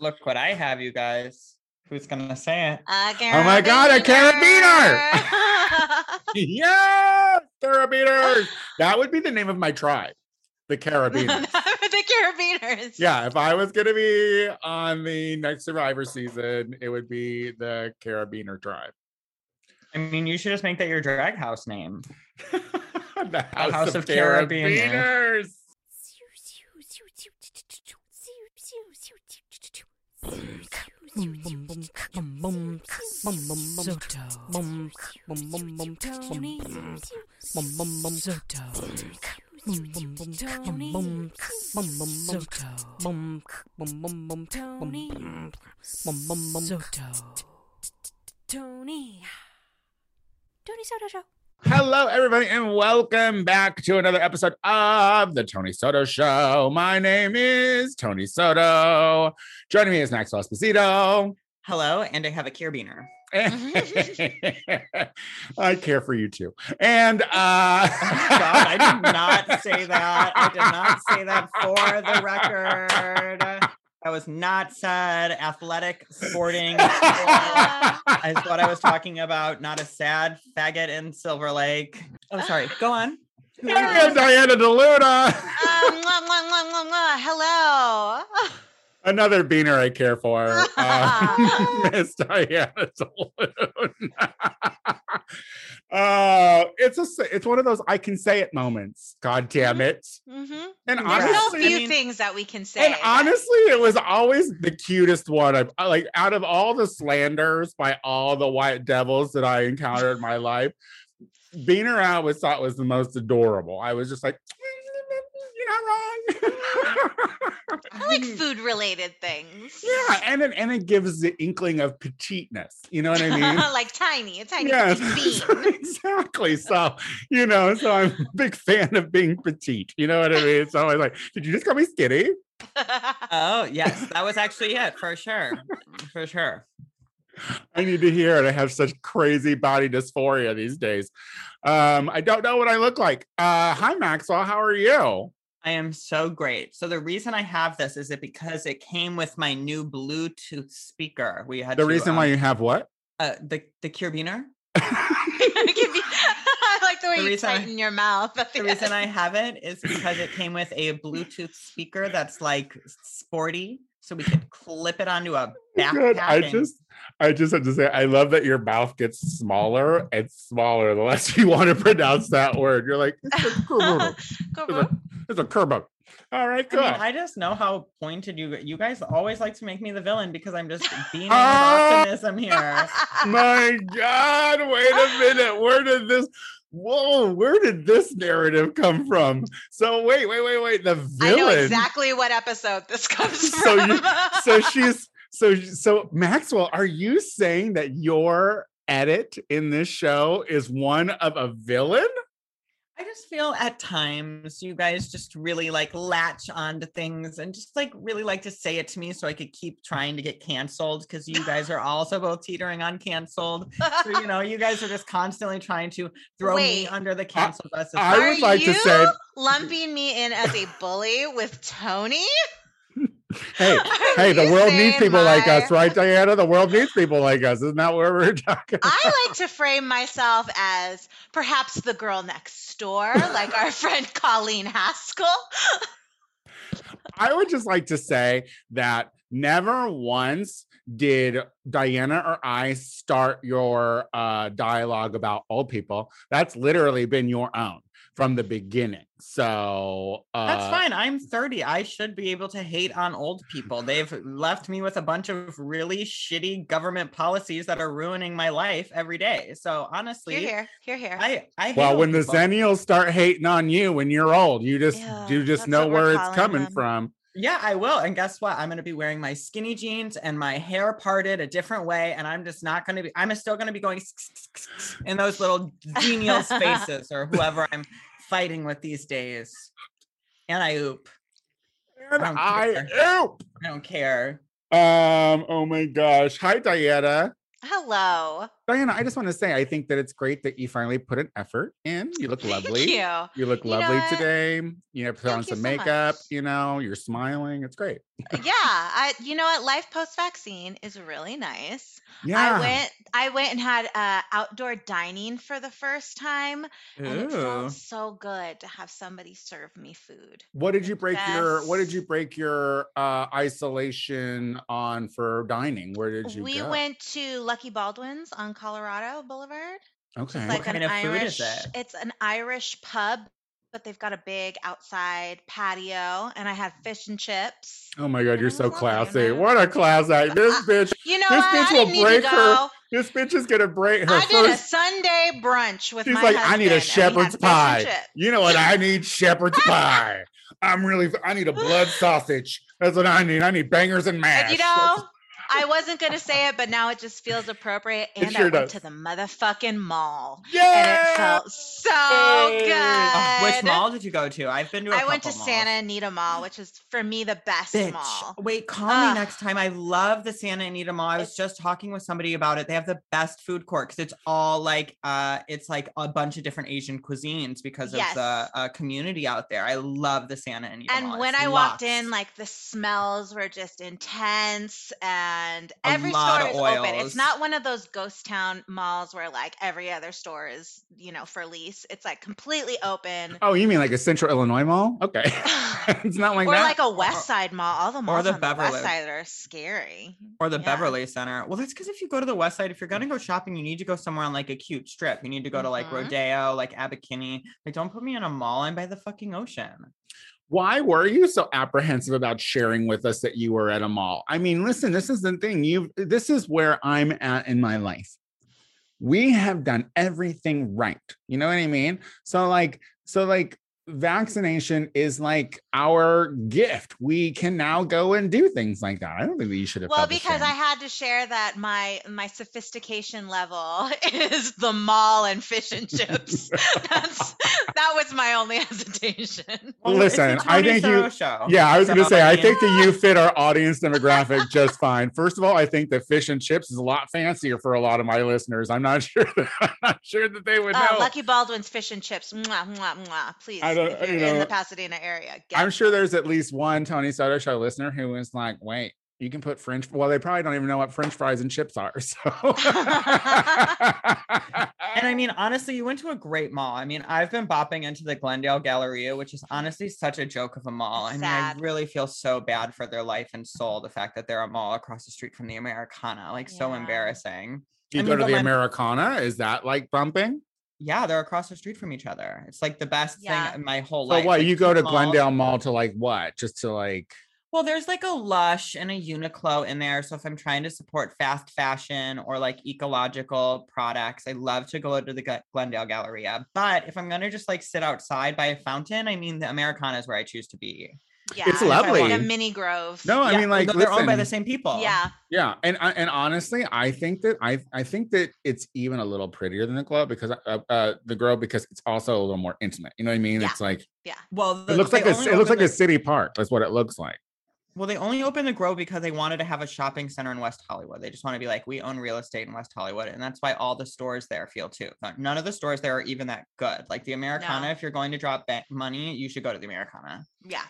Look what I have, you guys. Who's gonna say it? A Oh my God, a carabiner! carabiner! yeah, carabiners. That would be the name of my tribe, the carabiners. the carabiners. yeah, if I was gonna be on the next Survivor season, it would be the carabiner tribe. I mean, you should just make that your drag house name. the House, House of, of Carabiner. Carabiners. Tony. Tony Soto Show. Hello, everybody, and welcome back to another episode of the Tony Soto Show. My name is Tony Soto. Joining me is Maxwell Esposito. Hello, and I have a carabiner. I care for you too. And uh God, I did not say that. I did not say that for the record. That was not sad. Athletic, sporting is what I was talking about. Not a sad faggot in Silver Lake. Oh, sorry. Go on. Who and Diana DeLuna. Um, mwah, mwah, mwah, mwah, mwah. Hello. Another beaner I care for. Uh, Miss Diana uh, it's a it's one of those I can say it moments. God damn it. Mm-hmm. And There's Honestly, so few I mean- things that we can say. And honestly, it was always the cutest one. I've I- like out of all the slanders by all the white devils that I encountered in my life, Beaner I always thought was the most adorable. I was just like, you're not wrong. I like food related things. yeah, and it and it gives the inkling of petiteness. You know what I mean? like tiny, a tiny Yes, bean. exactly. So, you know, so I'm a big fan of being petite. You know what I mean? So I was like, did you just call me skinny? Oh, yes. That was actually it for sure. For sure. I need to hear it. I have such crazy body dysphoria these days. Um, I don't know what I look like. Uh, hi Maxwell, how are you? I am so great. So the reason I have this is it because it came with my new Bluetooth speaker. We had The to, reason why um, you have what? uh, the the Curbiner. It could be- I like the way The you reason I- tighten your mouth. The the reason. I have it is because it came with a Bluetooth speaker that's like sporty, so we could clip it onto a backpack. Good. I just I just have to say I love that your mouth gets smaller and smaller the less you want to pronounce that word. You're like, it's curbo. Go, It's a, it's a curbo. All right, I good. mean, I just know how pointed you you guys always like to make me the villain because I'm just beaming with Ah! optimism here. My God, wait a minute. Where did this? Whoa, where did this narrative come from? So wait, wait, wait, wait. The villain. I know villain. exactly what episode this comes So from. you- So she's so so Maxwell. Are you saying that your edit in this show is one of a villain? I just feel at times you guys just really like latch onto things and just like really like to say it to me so I could keep trying to get canceled because you guys are also both teetering on canceled. So, you know, you guys are just constantly trying to throw me under the cancel bus. as I well. would like to say- lumping me in as a bully with Tony. Hey, Are hey, the world needs saying people like us, right, Diana? The world needs people like us. Isn't that what we're talking? About? I like to frame myself as perhaps the girl next door, like our friend Colleen Haskell. I would just like to say that never once did Diana or I start your uh, dialogue about old people. That's literally been your own from the beginning. So uh, That's fine. I'm 30. I should be able to hate on old people. They've left me with a bunch of really shitty government policies that are ruining my life every day. So honestly, you're Here, here, here, here. I I Well, old when the people. Zennials start hating on you when you're old, you just Yeah, you just know where it's coming them. from. Yeah, I will. And guess what? I'm going to be wearing my skinny jeans and my hair parted a different way. And I'm just not going to be, I'm still going to be going in those little genial spaces or whoever I'm fighting with these days. And I oop. And don't I, oop. I don't care. Um, oh my gosh. Hi, Diana. Hello. Diana, I just want to say, I think that it's great that you finally put an effort in. You look lovely. Thank you. You look You lovely today. You know, put on Thank you some so makeup. much. You know, you're smiling. It's great. yeah, I you know what? Life post vaccine is really nice. Yeah. I went I went and had uh, outdoor dining for the first time, and it Ooh. felt so good to have somebody serve me food. What did you break your What did you break your uh isolation on for dining? Where did you We go? went to Lucky Baldwin's on Colorado Boulevard. okay. It's like kind an of food Irish. is it? It's an Irish pub, but they've got a big outside patio, and I had fish and chips. oh my god, you're so you classy. know? What a class act. This bitch, You know This what? bitch will break her- this bitch is gonna break her I did a. Sunday brunch with She's my like, I need a husband, and we had shepherd's pie. You know what I need? Shepherd's pie. I'm really. I need a blood sausage. That's what I need. I need bangers and mash. And you know, I wasn't gonna say it, but now it just feels appropriate. And sure I went to the motherfucking mall, yeah. and it felt so Yay. good. Oh, which mall did you go to? I've been to. I I went to Santa Anita Mall, which is for me the best Bitch. mall. Wait, call Ugh. me next time. I love the Santa Anita Mall. I was just talking with somebody about it. They have the best food court because it's all like uh it's like a bunch of different Asian cuisines because Yes. of the uh, community out there. I love the Santa Anita And Mall. when It's I walked in, like the smells were just intense, and every lot store of is open. It's not one of those ghost town malls where like every other store is, you know, for lease. It's like completely open. Oh, you mean like a Central Illinois mall? Okay. it's not like or that. like a West Side mall. All the malls the on the West Beverly. Side are scary. or the Yeah. Beverly Center. Well, that's because if you go to the West Side, if you're gonna go shopping, you need to go somewhere on like a cute strip. You need to go to like Mhm. Rodeo, like Abercrombie. Like, don't put me in a mall. I'm by the fucking ocean. Why were you so apprehensive about sharing with us that you were at a mall? I mean, listen, this is the thing. You this is where I'm at in my life. We have done everything right. You know what I mean? So like so like vaccination is like our gift. We can now go and do things like that. I don't think that you should have Well, because I had to share that my my sophistication level is the mall and fish and chips. That's that was my only hesitation. Well, Listen, I think you- show. Yeah, I was going to say, I mean, think that you fit our audience demographic just fine. First of all, I think that fish and chips is a lot fancier for a lot of my listeners. I'm not sure. That, I'm not sure that they would Uh, know. Lucky Baldwin's fish and chips. Mwah, mwah, mwah. Please, I don't- if you're you in the Pasadena area, get I'm sure there's at least one Tony Soto show listener who is like, wait, you can put French. Well, they probably don't even know what French fries and chips are. So, And I mean, honestly, you went to a great mall. I mean, I've been bopping into the Glendale Galleria, which is honestly such a joke of a mall. I mean, I really feel so bad for their life and soul, the fact that they're a mall across the street from the Americana. Like, so embarrassing. you I go mean, to the my- Americana. Is that like bumping? Yeah, they're across the street from each other. It's like the best Yeah. thing in my whole So life. what? Like, You go to malls- Glendale Mall to like what? Just to like. Well, there's like a Lush and a Uniqlo in there. So if I'm trying to support fast fashion or like ecological products, I love to go to the Glendale Galleria. But if I'm gonna just like sit outside by a fountain, I mean the Americana is where I choose to be. Yeah, It's like lovely. The mini grove. No, I Yeah, mean like they're owned by the same people. Yeah. Yeah, and and honestly, I think that I I think that it's even a little prettier than the Grove because uh, uh the Grove because it's also a little more intimate. You know what I mean? Yeah. It's like yeah. Well, the, it looks like a it looks opened like a city park. That's what it looks like. Well, they only opened the Grove because they wanted to have a shopping center in West Hollywood. They just want to be like, we own real estate in West Hollywood, and that's why all the stores there feel too. N- None of the stores there are even that good. Like the Americana, No. if you're going to drop ba- money, you should go to the Americana. Yeah.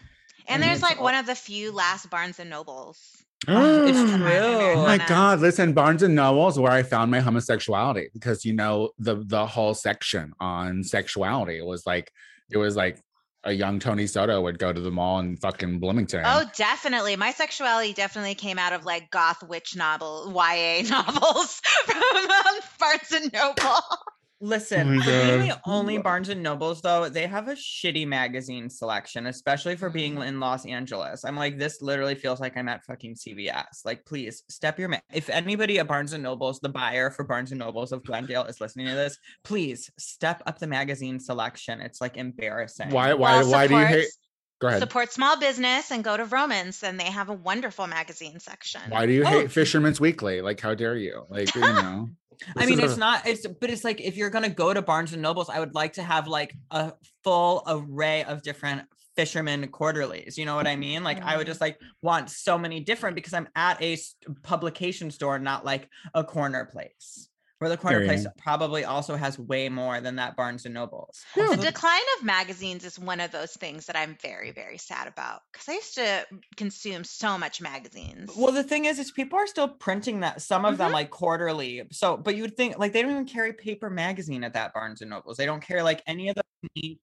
And And there's like one of the few last Barnes and Nobles. Oh, it's true. Oh my god! Listen, Barnes and Noble is where I found my homosexuality because you know the the whole section on sexuality was like it was like a young Tony Soto would go to the mall in fucking Bloomington. Oh, definitely. My sexuality definitely came out of like goth witch novel, YA novels from um, Barnes and Noble. Listen, oh my for being God. the only Barnes and Nobles though, they have a shitty magazine selection, especially for being mm-hmm. in Los Angeles. I'm like, this literally feels like I'm at fucking CVS. Like, please step your ma- if anybody at Barnes and Nobles, the buyer for Barnes and Nobles of Glendale is listening to this, please step up the magazine selection. It's like embarrassing. why why Well, why do you hate? Go ahead. Support small business and go to Romans, and they have a wonderful magazine section. Why do you Oh. hate Fisherman's Weekly? Like, how dare you? Like, you know. I mean, it's a- not. It's but it's like if you're gonna go to Barnes and Nobles, I would like to have like a full array of different fisherman quarterlies. You know what I mean? Like I would Mm. just like want so many different because I'm at a publication store, not like a corner place. Where the corner place probably also has way more than that Barnes and Nobles. Yeah. The decline of magazines is one of those things that I'm very, very sad about because I used to consume so much magazines. Well, the thing is, is people are still printing that some of them Mhm. like quarterly. So, but you would think like they don't even carry paper magazine at that Barnes and Nobles. They don't carry like any of the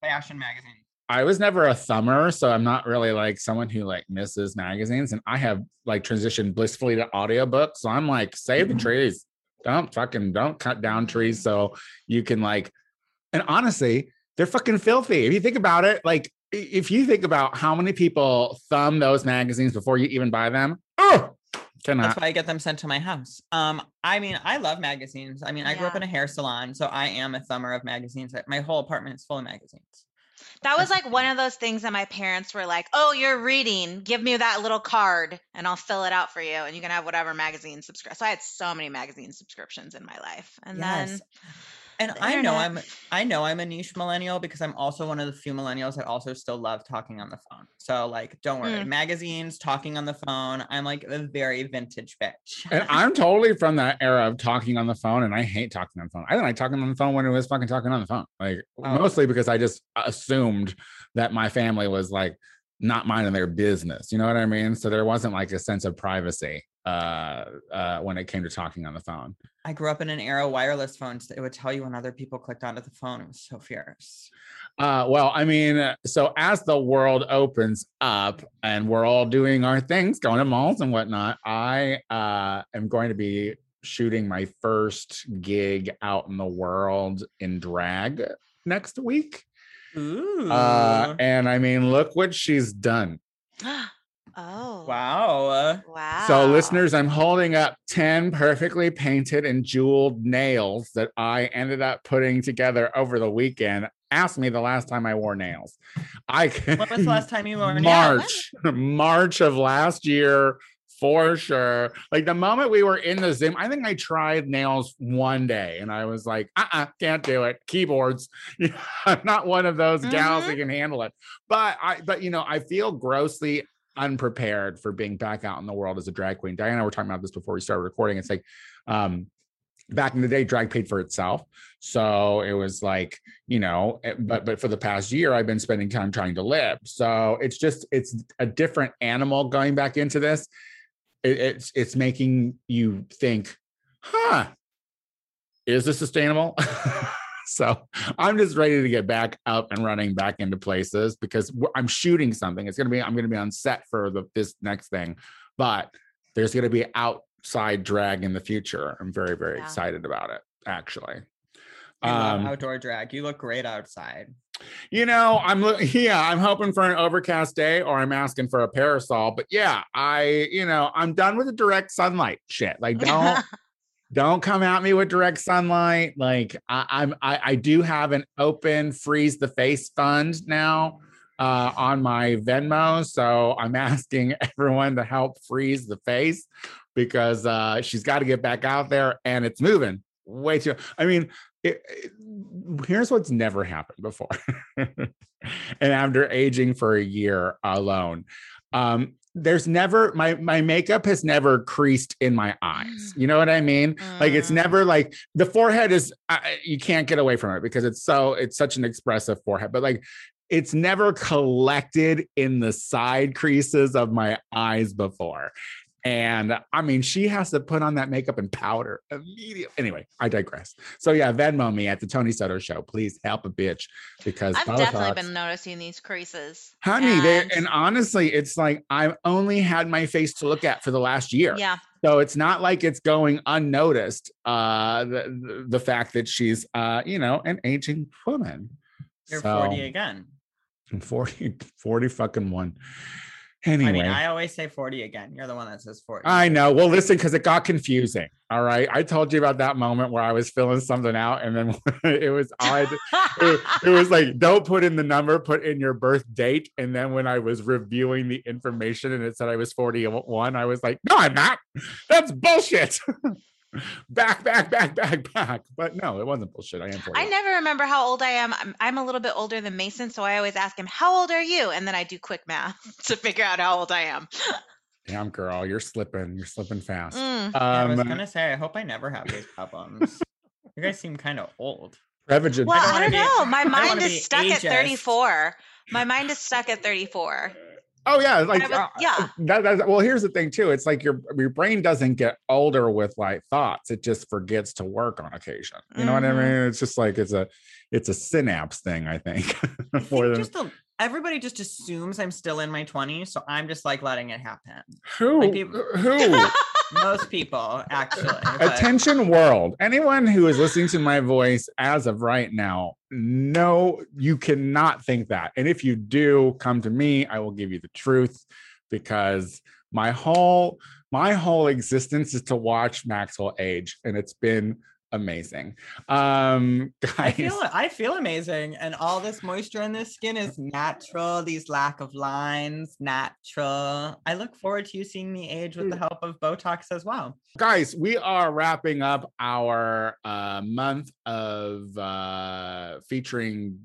fashion magazines. I was never a thumber, so I'm not really like someone who like misses magazines. And I have like transitioned blissfully to audiobooks. So I'm like, save the trees. Don't fucking don't cut down trees so you can like and honestly, they're fucking filthy. If you think about it, like if you think about how many people thumb those magazines before you even buy them, oh cannot. That's why I get them sent to my house. Um, I mean, I love magazines. I mean, I grew up in a hair salon, so I am a thumber of magazines. My whole apartment is full of magazines. That was like one of those things that my parents were like, "Oh, you're reading. Give me that little card, and I'll fill it out for you, and you can have whatever magazine subscribe." So I had so many magazine subscriptions in my life, and then Yes. And the I know. I'm I know I'm a niche millennial because I'm also one of the few millennials that also still love talking on the phone. So like don't worry. Mm. Magazines, talking on the phone. I'm like a very vintage bitch. and I'm totally from that era of talking on the phone, and I hate talking on the phone. I didn't like talking on the phone when it was fucking talking on the phone. Like Oh. mostly because I just assumed that my family was like not minding their business. You know what I mean? So there wasn't like a sense of privacy uh uh when it came to talking on the phone. I grew up in an era wireless phones. It would tell you when other people clicked onto the phone. It was so fierce. Uh, well, I mean, uh, so as the world opens up and we're all doing our things, going to malls and whatnot, I uh, am going to be shooting my first gig out in the world in drag next week. Ooh. Uh, and I mean, look what she's done. oh, wow. wow. So, listeners, I'm holding up 10 perfectly painted and jeweled nails that I ended up putting together over the weekend. Ask me the last time I wore nails. I What was the last time you wore nails? March, March of last year, for sure. Like the moment we were in the Zoom, I think I tried nails one day and I was like, uh uh-uh, can't do it. Keyboards. I'm not one of those gals that can handle it. But I, but you know, I feel grossly unprepared for being back out in the world as a drag queen. Diana, we're talking about this before we started recording. It's like, um, back in the day drag paid for itself so it was like you know eh, but but for the past year i've been spending time trying to live so it's just it's a different animal going back into this it, it's it's making you think huh is this sustainable so i'm just ready to get back up and running back into places because I'm shooting something it's going to be i'm going to be on set for the this next thing but there's going to be outside drag in the future i'm very very Yeah. excited about it actually Um, outdoor drag. You look great outside. you know, I'm yeah, I'm hoping for an overcast day or I'm asking for a parasol. But yeah, I, you know, I'm done with the direct sunlight shit. Like, don't don't come at me with direct sunlight. Like, I, I'm I, I do have an open freeze the face fund now uh on my Venmo. So I'm asking everyone to help freeze the face because uh she's got to get back out there and it's moving way too. I mean, it, it- here's what's never happened before. and after aging for a year alone, um, there's never my my makeup has never creased in my eyes. You know what I mean? Like it's Mm. never like the forehead is uh, you can't get away from it because it's so it's such an expressive forehead, but like it's never collected in the side creases of my eyes before. And I mean, she has to put on that makeup and powder immediately. Anyway, I digress. So yeah, Venmo me at the Tony Soto show. Please help a bitch because I've definitely been noticing these creases. honey. They, and- and honestly, it's like I've only had my face to look at for the last year. yeah, So it's not like it's going unnoticed. Uh, the, the the fact that she's uh, you know, an aging woman. You're So, 40 again. I'm 40, 40 fucking one. Anyway. I mean, I always say 40 again. You're the one that says 40. I know. Well, listen, because it got confusing. All right. I told you about that moment where I was filling something out, and then it was all I had to- it, it was like, don't put in the number, put in your birth date. And then when I was reviewing the information and it said I was 41, I was like, no, I'm not. That's bullshit. back, back, back, back, back. But no, it wasn't bullshit. I am 41. I never remember how old I am. I'm, I'm a little bit older than Mason, so I always ask him, "How old are you?" And then I do quick math to figure out how old I am. Damn girl, you're slipping. You're slipping fast. Mm. Yeah, I was Um, gonna say, I hope I never have these problems. you guys seem kind of old. Prevagen- Well, don't I don't be- know. My mind is be stuck at 34. My mind is stuck at 34. Oh yeah, like was- uh, yeah. That, that's well. Here's the thing too. It's like your your brain doesn't get older with like thoughts. It just forgets to work on occasion. You know what I Mhm. mean? It's just like it's a it's a synapse thing. I think. I think just everybody just assumes I'm still in my 20s, so I'm just like letting it happen. who like people- who Most people, actually. but- attention world. Anyone who is listening to my voice as of right now, no, you cannot think that. And if you do, come to me. I will give you the truth because my whole my whole existence is to watch Maxwell age, and it's been amazing. Um, guys, I feel I feel amazing, and all this moisture in this skin is natural. These lack of lines, natural. I look forward to you seeing me age with the help of Botox as well. guys, we are wrapping up our uh, month of uh, featuring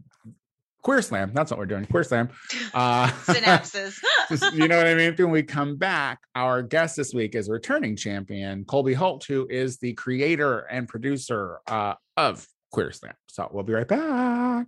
Queer Slam. That's what we're doing. Queer Slam. Uh, Synapses. You know what I mean? When we come back, our guest this week is returning champion Colby Holt, who is the creator and producer uh, of Queer Slam. So we'll be right back.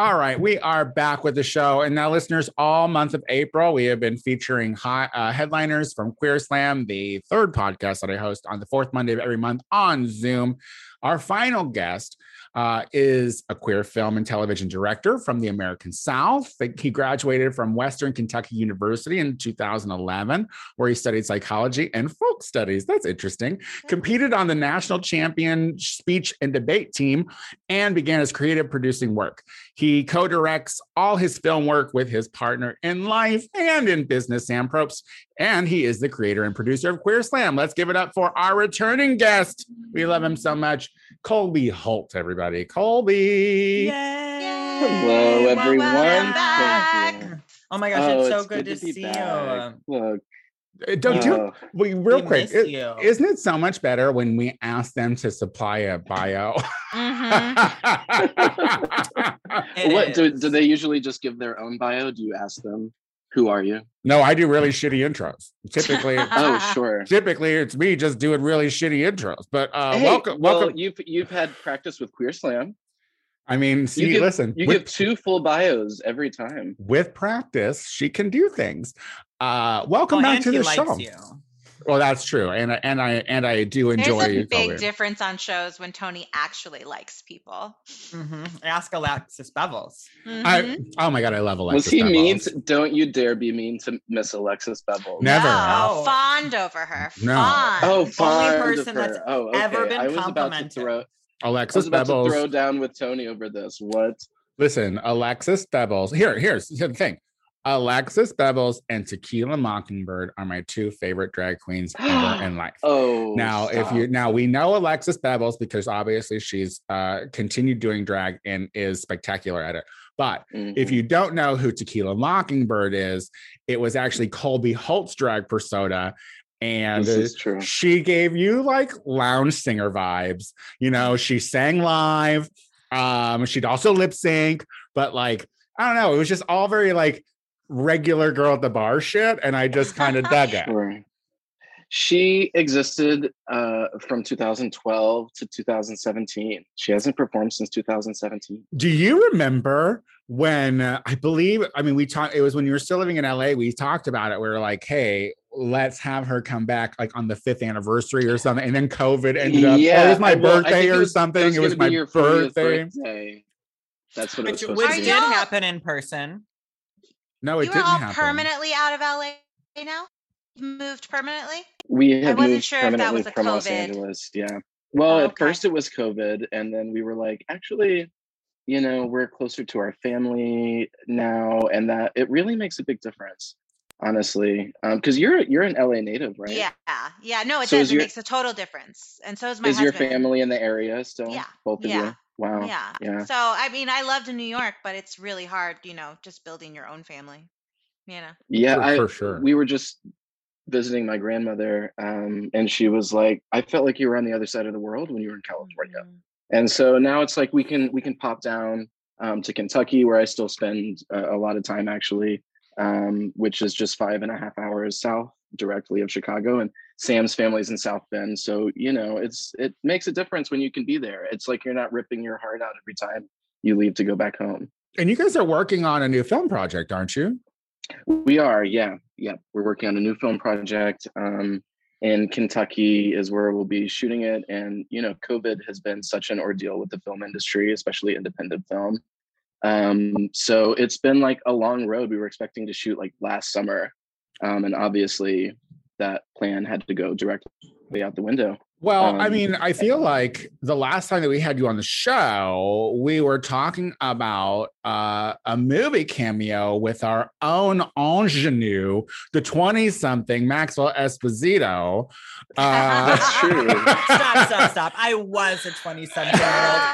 All right, we are back with the show. And now, listeners, all month of April, we have been featuring high, uh, headliners from Queer Slam, the third podcast that I host on the fourth Monday of every month on Zoom. Our final guest uh, is a queer film and television director from the American South. He graduated from Western Kentucky University in 2011, where he studied psychology and folk studies. That's interesting. Competed on the national champion speech and debate team and began his creative producing work. He co directs all his film work with his partner in life and in business, Sam Probst. And he is the creator and producer of Queer Slam. Let's give it up for our returning guest. We love him so much, Colby Holt, everybody. Colby. Yay! Hello, Well, everyone. welcome Thank you. Oh my gosh, Oh, it's so it's good, to, be see back. you. Look, Don't you? oh, Wait, real quick. miss is you. isn't it so much better when we ask them to supply a bio? Mhm. What do, do they usually just give their own bio? Do you ask them, who are you? no, I do really shitty intros. Typically, Oh, sure. typically it's me just doing really shitty intros. But uh, Hey, welcome, well, welcome. you've you've had practice with Queer Slam. I mean, see, give- listen, You with, give two full bios every time. with practice, she can do things. Uh, welcome Oh, back to the show. You. Well, that's true, and I and I and I do enjoy. There's a big Colby. difference on shows when Tony actually likes people. hmm Ask Alexis Bevels. I, Mhm. oh my god, I love Alexis. Was he mean? To, don't you dare be mean to Miss Alexis Bevels. Never. No, No. fond over her. No. Fond. Oh, fond of person that's oh, okay. ever been I was about to complimented. throw. I Alexis was about Bevels. to throw down with Tony over this. What? Listen, Alexis Bevels. Here, here's, here's the thing. Alexis Bevels and Tequila Mockingbird are my two favorite drag queens ever in life. Oh, now, if you now we know Alexis Bevels because obviously she's uh continued doing drag and is spectacular at it. But if Mhm. you don't know who Tequila Mockingbird is, it was actually Colby Holt's drag persona. And this is true. she gave you like lounge singer vibes. You know, she sang live. Um, she'd also lip sync, but like, I don't know, it was just all very like regular girl at the bar shit. And I just kind of dug it. Sure. She existed uh, from 2012 to 2017. She hasn't performed since 2017. Do you remember when uh, I believe, I mean, we talked, it was when you were still living in LA, we talked about it. We were like, hey, let's have her come back like on the fifth anniversary or something. And then COVID ended up, yeah, it was my well, birthday think or it was- something. that It was my be your 40th birthday. birthday. That's what it was Which, which to be. did happen in person. No, it you were didn't all happen. permanently out of LA now? Moved permanently? We had wasn't moved sure if that permanently was a from Los COVID. Angeles. Yeah. Well, Oh, at first it was COVID, and then we were like, actually, you know, we're closer to our family now, and that it really makes a big difference. honestly, um, because you're you're an LA native, right? Yeah, yeah. No, it So does. is It your- makes a total difference. And so is my Is your family in the area still? Yeah, both of yeah, you. Wow. Yeah. Yeah. So I mean, I loved New York, but it's really hard, you know, just building your own family. You know. Yeah, For- I, for sure. We were just visiting my grandmother, um, and she was like, "I felt like you were on the other side of the world when you were in California." Mhm. And so now it's like we can we can pop down um, to Kentucky, where I still spend a, a lot of time actually, um, which is just five and a half hours south directly of Chicago. And Sam's family's in South Bend, so you know it's it makes a difference when you can be there. It's like you're not ripping your heart out every time you leave to go back home. And you guys are working on a new film project, aren't you? We are, yeah, yeah. We're working on a new film project. Um, in Kentucky is where we'll be shooting it, and you know, COVID has been such an ordeal with the film industry, especially independent film. Um, so it's been like a long road. We were expecting to shoot like last summer, um, and obviously that plan had to go directly out the window. Well, I Um, mean, I feel like the last time that we had you on the show, we were talking about uh, a movie cameo with our own ingenue, the 20 something Maxwell Esposito. Uh, That's true. Stop, stop, stop. I was a 20 something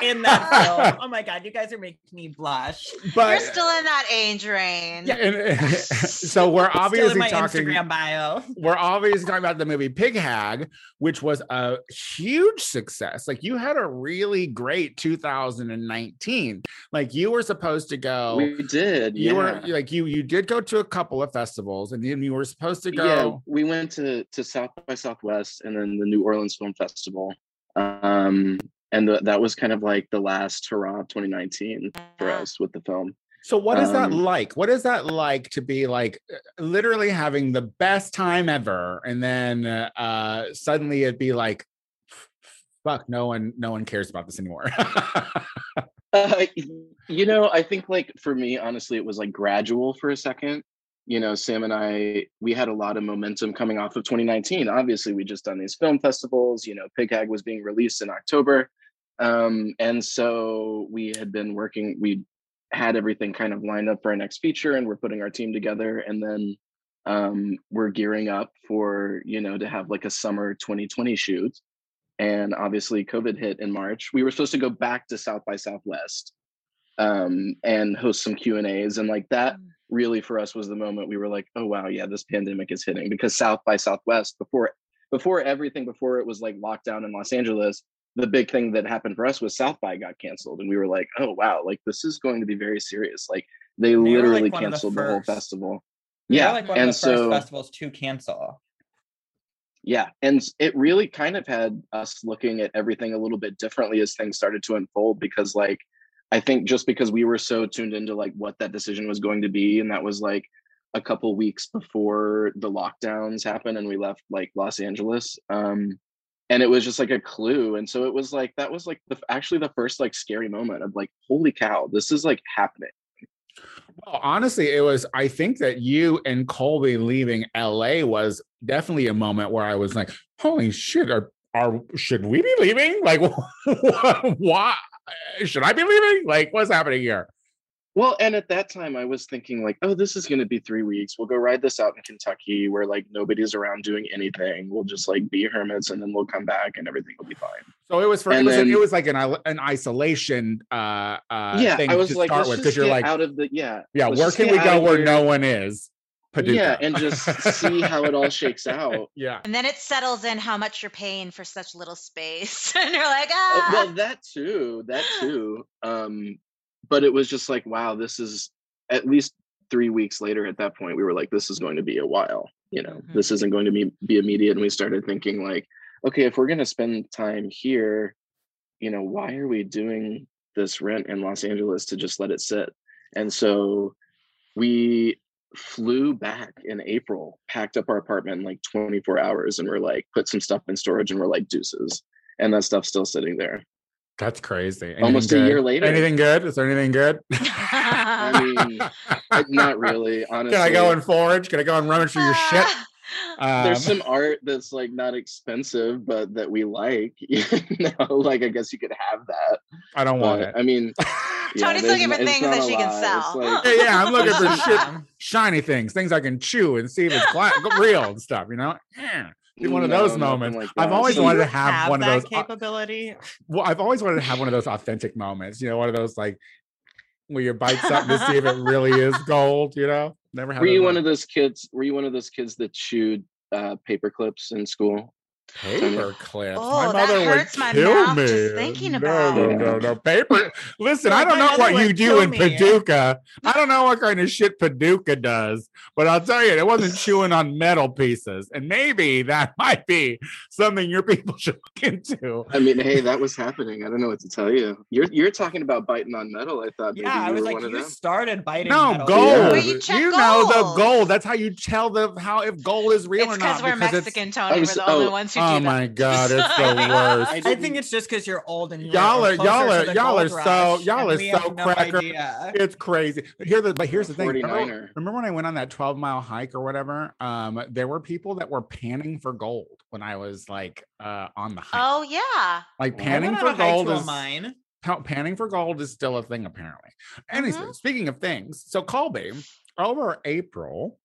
in that film. Oh my God, you guys are making me blush. But You're still in that age range. yeah, and- so we're Still in obviously my talking. Instagram bio. we're obviously talking about the movie Pig Hag, which was a huge success. Like you had a really great 2019. Like you were supposed to go. we did. you yeah. were like you you did go to a couple of festivals and then you were supposed to go. Yeah, we went to to South by Southwest and then the New Orleans Film Festival. Um, and the, that was kind of like the last hurrah of 2019 for us with the film. So what is that Um, like? What is that like to be like uh, literally having the best time ever and then uh, uh suddenly it'd be like fuck no one no one cares about this anymore. Uh, you know, I think like for me, honestly, it was like gradual for a second. You know, Sam and I, we had a lot of momentum coming off of 2019. Obviously, we just done these film festivals. You know, Pig Hag was being released in October, um, and so we had been working. We had everything kind of lined up for our next feature, and we're putting our team together, and then um, we're gearing up for you know to have like a summer 2020 shoot. And obviously covid hit in march. We were supposed to go back to south by southwest um, and host some q and a's and like that Mm. really for us was the moment we were like oh wow yeah this pandemic is hitting. Because south by southwest before before everything before it was like lockdown in los angeles the big thing that happened for us was south by got canceled and we were like oh wow like this is going to be very serious. Like they like, literally one of the canceled the whole festival. They're yeah like one and of the first so festivals to cancel. yeah and it really kind of had us looking at everything a little bit differently as things started to unfold because like i think just because we were so tuned into like what that decision was going to be and that was like a couple weeks before the lockdowns happened and we left like los angeles um and it was just like a clue and so it was like that was like the actually the first like scary moment of like holy cow this is like happening Well, honestly, it was. I think that you and Colby leaving LA was definitely a moment where I was like, "Holy shit! Are are should we be leaving? Like, why should I be leaving? Like, what's happening here?" Well, and at that time, I was thinking like, oh, this is going to be three weeks. We'll go ride this out in Kentucky, where like nobody's around doing anything. We'll just like be hermits, and then we'll come back, and everything will be fine. So it was for it And was, an- it was like an an isolation uh uh yeah, thing I was to like, start let's with just because you're get like, out of the yeah, yeah, where can we go where here. no one is? Paducah. Yeah, and just see how it all shakes out. yeah. And then it settles in how much you're paying for such little space. and you're like, Uh, ah. well, that too, that too. Um, but it was just like, wow, this is at least three weeks later. At that point, we were like, this is going to be a while. You know, Mhm. this isn't going to be be immediate. And we started thinking like, okay, if we're going to spend time here, you know, why are we doing this rent in Los Angeles to just let it sit? And so we flew back in April, packed up our apartment in like 24 hours, and we're like, put some stuff in storage, and we're like, deuces. And that stuff's still sitting there. That's crazy. Almost Anything a year later. Anything good? Is there anything good? I mean, I- not really, honestly. Can I go and forage? Can I go and rummage through your shit? Um, There's some art that's like not expensive, but that we like. You know, like I guess you could have that. I don't want But, it. I mean, Yeah, Tony's looking for things that a she can sell. Like- Yeah, yeah, I'm looking for shit, shiny things, things I can chew and see if it's gla- real and stuff. You know, Yeah. Be one of those moments. like I've always Do wanted to have, one of those. uh, capability. well, I've always wanted to have one of those authentic moments. You know, one of those like where you bite something to see if it really is gold. You know, never had. Were you one of those kids? Were you one of those kids that chewed uh, paper clips in school? Paper clips? Oh, my that mother hurts would my kill mouth me. just thinking about no, it. no, no, paper. Listen, I don't know what you do in me. Paducah. I don't know what kind of shit Paducah does, but I'll tell you, it wasn't chewing on metal pieces, and maybe that might be something your people should look into. I mean, hey, that was happening. I don't know what to tell you. You're you're talking about biting on metal. I thought maybe Yeah, I was were like, one of you them. started biting. No metal. gold. Where you check You know the gold. gold. That's how you tell the how if gold is real It's or not. because we're it's- Mexican, Tony. We're was- the only oh, ones who Oh do my god, it's the worst. I I think it's just because you're old and you Y'all are- y'all are- y'all are so- y'all are so have no cracker. idea. It's crazy. Here the but here's the thing. Remember, remember when I went on that 12 mile hike or whatever? Um, there were people that were panning for gold when I was like uh on the hike. Oh yeah. like I I panning for on a hike gold is mine. panning for gold is still a thing apparently. Anyway, Mhm. speaking of things, so Colby, over April,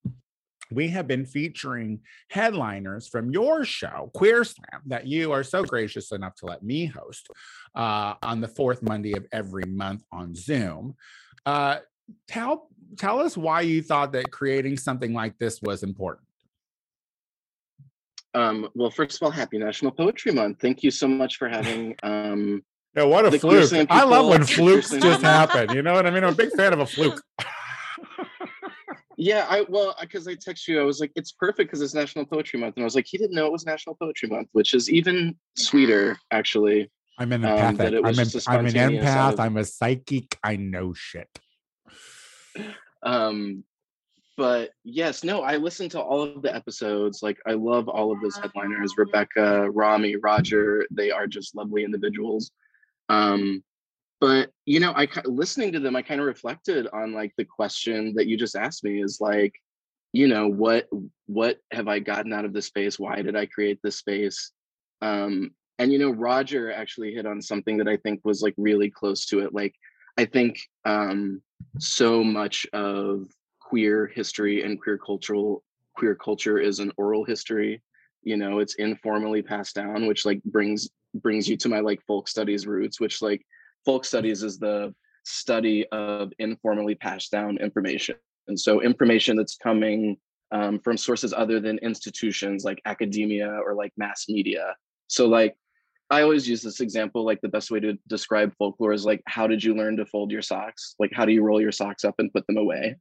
we have been featuring headliners from your show, Queer Slam, that you are so gracious enough to let me host uh, on the fourth Monday of every month on Zoom. Uh, tell tell us why you thought that creating something like this was important. Um, well, first of all, happy National Poetry Month. Thank you so much for having um, Yeah, what a fluke! I love when flukes just happen. You know what I mean? I'm a big fan of a fluke. Yeah, I well, because I text you, I was like, it's perfect because it's National Poetry Month, and I was like, he didn't know it was National Poetry Month, which is even sweeter, actually. I'm an um, empathic. that I'm, an, I'm an empath. of- I'm a psychic. I know shit. Um, but yes, no, I listened to all of the episodes. Like, I love all of those headliners: Rebecca, Rami, Roger. They are just lovely individuals. Um, but you know, I listening to them, I kind of reflected on like the question that you just asked me: is like, you know, what what have I gotten out of this space? Why did I create this space? Um, and you know, Roger actually hit on something that I think was like really close to it. Like, I think um, so much of queer history and queer cultural queer culture is an oral history you know it's informally passed down which like brings brings you to my like folk studies roots which like folk studies is the study of informally passed down information and so information that's coming um, from sources other than institutions like academia or like mass media so like I always use this example like the best way to describe folklore is like how did you learn to fold your socks? Like how do you roll your socks up and put them away?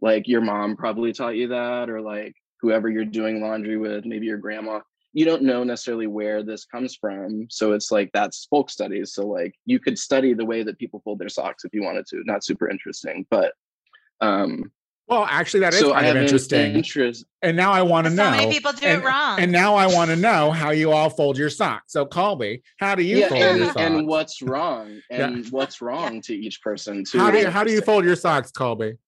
Like your mom probably taught you that or like whoever you're doing laundry with, maybe your grandma. You don't know necessarily where this comes from. So it's like that's folk studies. So like you could study the way that people fold their socks if you wanted to. Not super interesting, but um Well, actually, that is so kind of interesting. interest and now I want to So know. many people do and, it wrong. And now I want to know how you all fold your socks. So, Colby, how do you yeah, fold your and, socks? and what's wrong Yeah. and what's wrong to each person too. how do you how do you fold your socks, Colby?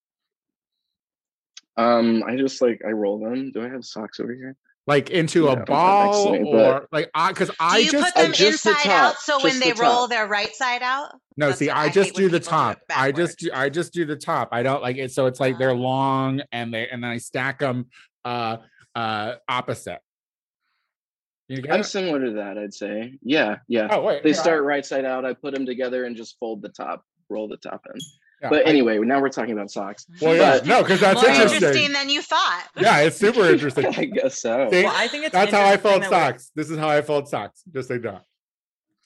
Um, I just like I roll them. Do I have socks over here? Like into Yeah, a right next to ball, me, or like I because do I you just put them just the inside top, out so when they the roll, top. they're right side out? no That's see I I just do the people do top. I just do I just do the top. I don't like it. So it's like they're Ah. long and they and then I stack them uh uh opposite. You get I'm it? similar to that, I'd say. Yeah, yeah. Oh wait, They here, I- start right side out. I put them together and just fold the top, roll the top in. Yeah, But I- anyway, now we're talking about socks. well, yeah, but- no, because that's More interesting. interesting than you thought. Yeah, it's super interesting. I guess so. See? Well, I think it's That's how I interesting fold socks. This is how I fold socks. Just like that.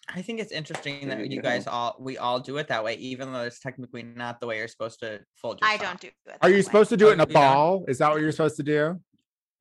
I think it's interesting There that you you guys all we all do it that way, even though it's technically not the way you're supposed to fold your I sock. don't do it. Are you way. supposed to do it in a you don't? ball? Is that what you're supposed to do?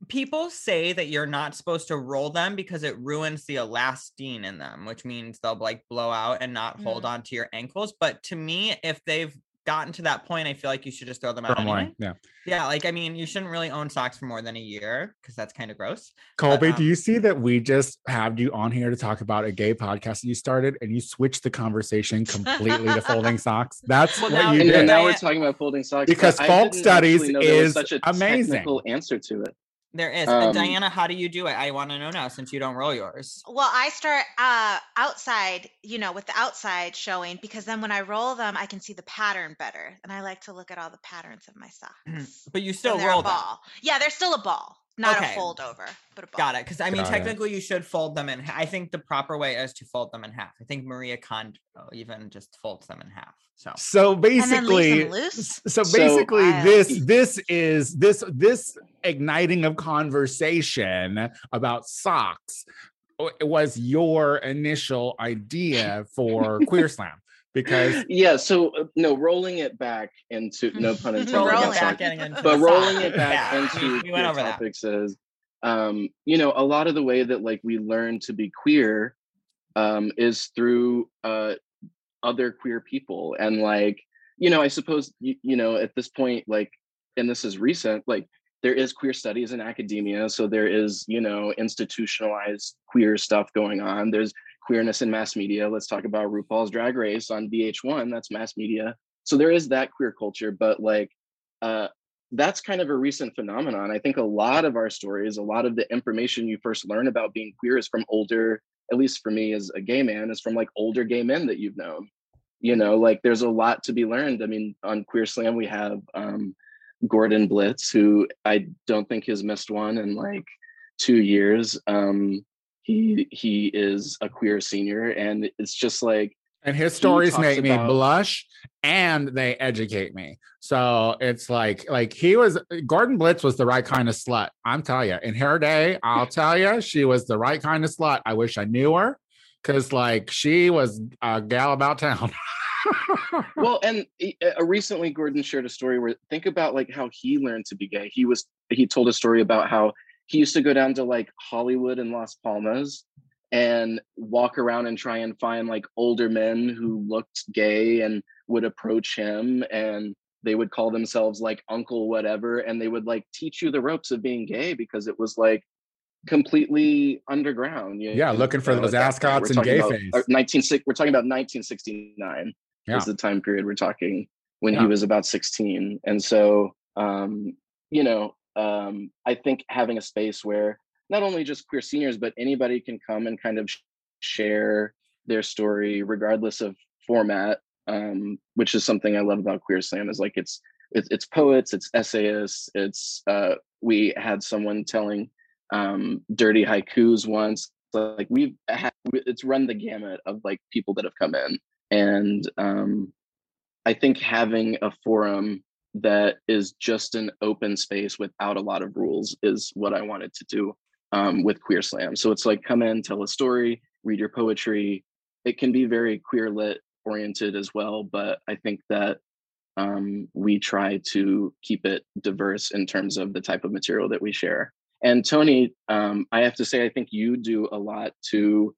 People say that you're not supposed to roll them because it ruins the elastane in them, which means they'll like blow out and not hold Mm. on to your ankles. But to me, if they've gotten to that point, I feel like you should just throw them out anyway. yeah. Yeah, like I mean, you shouldn't really own socks for more than a year because that's kind of gross. Colby, um, do you see that we just have you on here to talk about a gay podcast that you started and you switched the conversation completely to folding socks? That's Well, what now- you and, did. and now we're talking about folding socks Because I folk studies actually know there was is such a amazing. technical answer to it. There is. Um, and Diana, how do you do it? I want to know now since you don't roll yours. Well, I start uh outside, you know, with the outside showing because then when I roll them, I can see the pattern better, and I like to look at all the patterns of my socks. But you still they're a roll them. Yeah, they're still a ball, not Okay. a fold over, but a ball. Got it. Because I mean, Got it. technically, you should fold them in. I think the proper way is to fold them in half. I think Maria Kondo uh, even just folds them in half. So So And then basically, so So- basically Wild. this this is this this igniting of conversation about socks w- was your initial idea for queer slam because yeah so uh, no rolling it back into no pun intended rolling it it that's back, into but rolling it back Yeah, into we, went queer over topics is um you know a lot of the way that like we learn to be queer um is through uh other queer people. And like you know i suppose you, you know at this point like and this is recent like there is queer studies in academia. So there is you know institutionalized queer stuff going on. There's queerness in mass media. Let's talk about rupaul's drag race on vh1 that's mass media. So there is that queer culture but like uh that's kind of a recent phenomenon. I think a lot of our stories a lot of the information you first learn about being queer is from older at least for me as a gay man is from like older gay men that you've known. You know like there's a lot to be learned. I mean on queer slam we have um gordon blitz who i don't think has missed one in like two years. Um he he is a queer senior and it's just like and his stories make me blush and they educate me. So it's like like he was gordon blitz was the right kind of slut i'm telling you in her day i'll tell you she was the right kind of slut. I wish i knew her because like she was a gal about town. Well and uh, recently gordon shared a story where think about like how he learned to be gay. He was he told a story about how he used to go down to like hollywood and las palmas and walk around and try and find like older men who looked gay and would approach him and they would call themselves like uncle whatever and they would like teach you the ropes of being gay because it was like completely underground you Yeah, know, looking for those ascots and gay about, face. uh, 19 we're talking about 1969 Yeah. is the time period we're talking when Yeah. he was about 16 and so um you know um i think having a space where not only just queer seniors but anybody can come and kind of sh- share their story regardless of format um which is something i love about queer slam is like it's it's, it's poets it's essayists it's uh we had someone telling um dirty haikus once like we've had it's run the gamut of like people that have come in. And um i think having a forum that is just an open space without a lot of rules is what i wanted to do um, with queer slam. So it's like come in tell a story read your poetry. It can be very queer lit oriented as well but i think that um, we try to keep it diverse in terms of the type of material that we share. And tony um, i have to say i think you do a lot to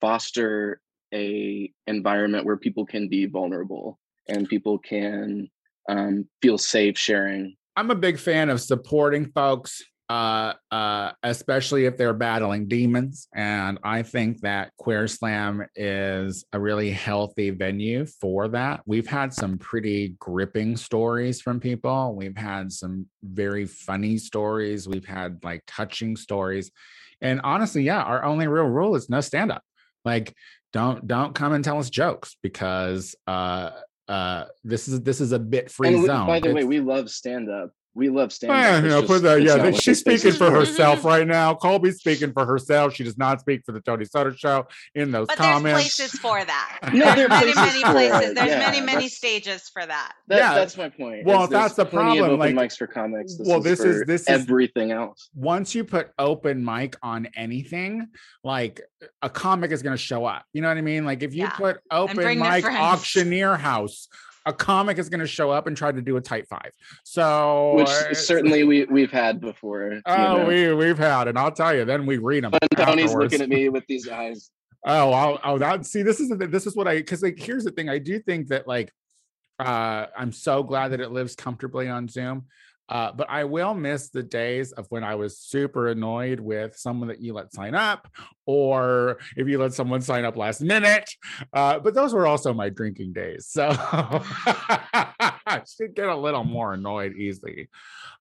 foster a environment where people can be vulnerable and people can um, feel safe sharing I'm a big fan of supporting folks, uh, uh, especially if they're battling demons. And I think that Queer Slam is a really healthy venue for that. We've had some pretty gripping stories from people. We've had some very funny stories. We've had like touching stories. And honestly, yeah, our only real rule is no stand up. Like, don't don't come and tell us jokes because uh uh this is this is a bit free and we- zone. by the way we love stand up we love stand up yeah, you know, put that. Yeah, she's speaking for for. herself right now. Colby's speaking for herself. She does not speak for the Tony Soto show in those But there's comments. places for that. No, there are many, many places. There's Yeah, many, many stages for that. That, Yeah. that's my point. Well, if that's the plenty of problem, open like- mics for comics. This well, is this is- for this is- everything else. Once you put open mic on anything, like a comic is going to show up. You know what I mean? Like if you Yeah. put open mic auctioneer house, a comic is going to show up and try to do a tight five. So, Which uh, certainly we we've had before. Oh, know. we we've had, and I'll tell you, then we read them. But Tony's looking at me with these eyes. Oh, I'll, oh, that see, this is this is what I because like here's the thing. I do think that like uh I'm so glad that it lives comfortably on Zoom. Uh, but I will miss the days of when I was super annoyed with someone that you let sign up, or if you let someone sign up last minute. Uh, but those were also my drinking days. So I should get a little more annoyed easily.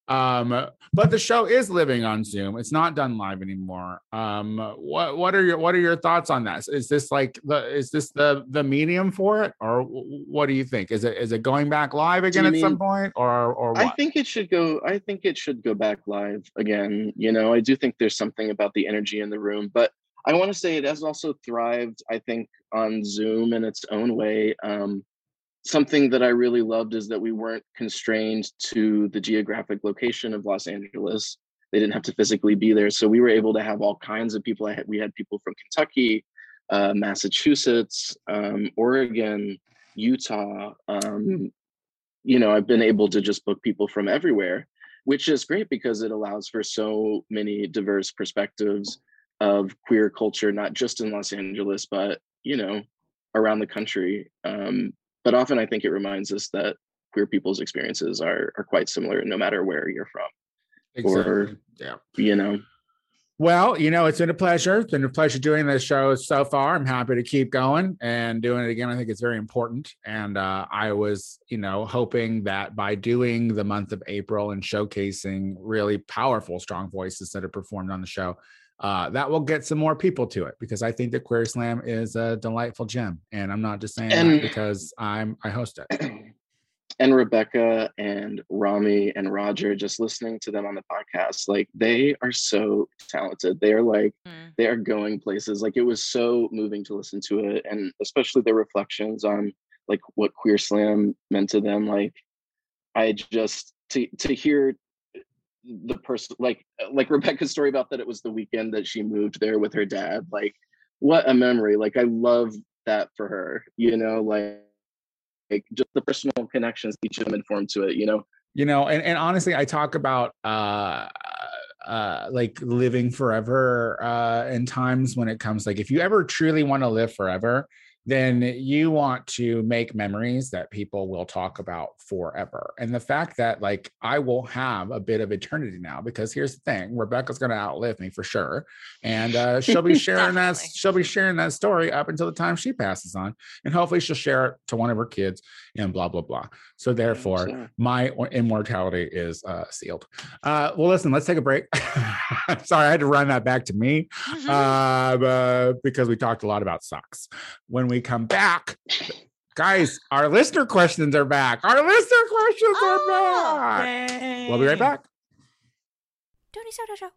Um, but the show is living on Zoom. It's not done live anymore. Um, what what are your what are your thoughts on that? Is this like the is this the the medium for it, or what do you think? Is it is it going back live again at mean, some point, or or what? I think it should go. I think it should go back live again. You know, I do think there's something about the energy in the room, but I want to say it has also thrived. I think on Zoom in its own way. Um, something that I really loved is that we weren't constrained to the geographic location of Los Angeles. They didn't have to physically be there, so we were able to have all kinds of people. Had, we had people from Kentucky, uh, Massachusetts, um, Oregon, Utah. Um, you know, I've been able to just book people from everywhere, which is great because it allows for so many diverse perspectives of queer culture, not just in Los Angeles, but you know, around the country. Um, but often I think it reminds us that queer people's experiences are are quite similar no matter where you're from. Exactly. Or yeah, you know. Well, you know, it's been a pleasure. It's been a pleasure doing this show so far. I'm happy to keep going and doing it again. I think it's very important. And uh, I was, you know, hoping that by doing the month of April and showcasing really powerful, strong voices that are performed on the show, uh, that will get some more people to it because I think that Queer Slam is a delightful gem, and I'm not just saying and, that because I'm I host it. And Rebecca and Rami and Roger, just listening to them on the podcast, like they are so talented. They are like mm. they are going places. Like it was so moving to listen to it, and especially their reflections on like what Queer Slam meant to them. Like I just to to hear the person like like rebecca's story about that it was the weekend that she moved there with her dad like what a memory like i love that for her you know like like just the personal connections each of them informed to it you know? You know and, and honestly i talk about uh uh like living forever uh in times when it comes like if you ever truly want to live forever then you want to make memories that people will talk about forever. And the fact that like I will have a bit of eternity now, because here's the thing, Rebecca's going to outlive me for sure, and uh, she'll be sharing that she'll be sharing that story up until the time she passes on, and hopefully she'll share it to one of her kids, and blah blah blah. So therefore, sure. my immortality is uh, sealed. Uh, well, listen, let's take a break. Sorry, I had to run that back to me mm-hmm. uh, because we talked a lot about socks. When we come back, guys, our listener questions are back. Our listener questions oh, are back. Yay. We'll be right back. Tony Soto Show.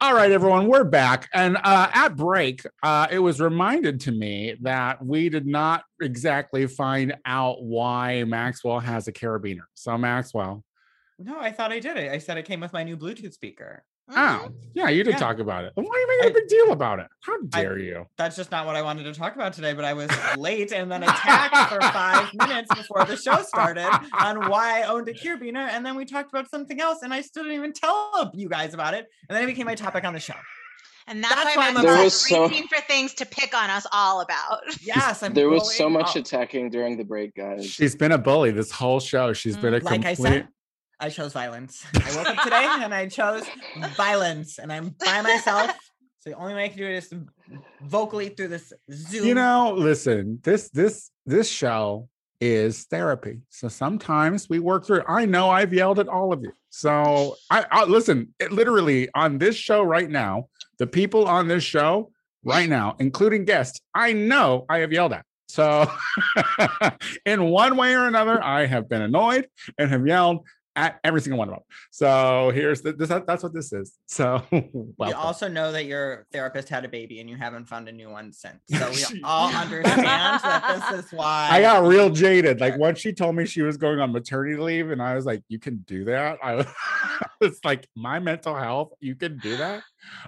All right, everyone, we're back. And uh, at break, uh, it was reminded to me that we did not exactly find out why Maxwell has a carabiner. So, Maxwell. No, I thought I did it. I said it came with my new Bluetooth speaker. Oh, yeah, you did yeah. talk about it. Why are you making I, a big deal about it? How dare I, you? That's just not what I wanted to talk about today, but I was late and then attacked for five minutes before the show started on why I owned a carabiner. And then we talked about something else, and I still didn't even tell you guys about it. And then it became my topic on the show. And that's, that's why, why I'm was so... for things to pick on us all about. Yes, I'm there was so much attacking during the break, guys. She's been a bully this whole show. She's mm, been a like complete... I chose violence. I woke up today and I chose violence, and I'm by myself. So the only way I can do it is vocally through this Zoom. You know, listen, this this this show is therapy. So sometimes we work through. I know I've yelled at all of you. So I, I listen. It, literally on this show right now, the people on this show right now, including guests, I know I have yelled at. So, in one way or another, I have been annoyed and have yelled at every single one of them. So here's the, this. That's what this is. So we also know that your therapist had a baby and you haven't found a new one since. So we all understand that this is why I got real jaded. Like once she told me she was going on maternity leave, and I was like, "You can do that." I was, it's like my mental health. You can do that.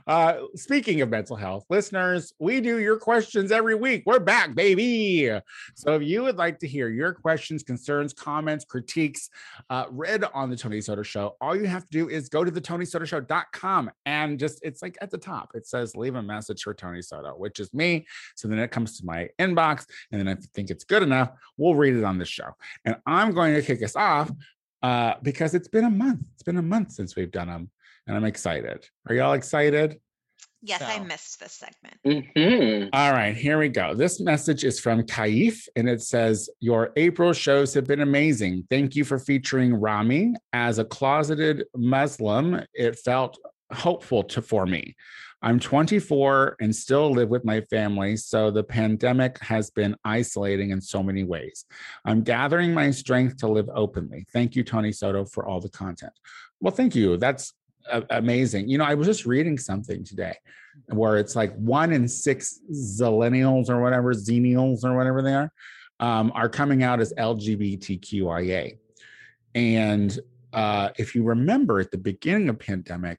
Uh, speaking of mental health, listeners, we do your questions every week. We're back, baby. So if you would like to hear your questions, concerns, comments, critiques uh, read on the Tony Soto Show, all you have to do is go to the TonySotoShow.com and just it's like at the top it says leave a message for Tony Soto, which is me. So then it comes to my inbox, and then if you think it's good enough, we'll read it on the show. And I'm going to kick us off uh, because it's been a month. It's been a month since we've done them and I'm excited. Are y'all excited? Yes, I missed this segment. Mhm. All right, here we go. This message is from Kaif and it says, Your April shows have been amazing. Thank you for featuring Rami. As a closeted Muslim, it felt hopeful to, for me. I'm 24 and still live with my family, so the pandemic has been isolating in so many ways. I'm gathering my strength to live openly. Thank you, Tony Soto, for all the content. Well, thank you. That's a- amazing. You know, I was just reading something today where it's like one in six zillennials or whatever, xenials or whatever they are, um, are coming out as LGBTQIA. And uh, if you remember at the beginning of pandemic,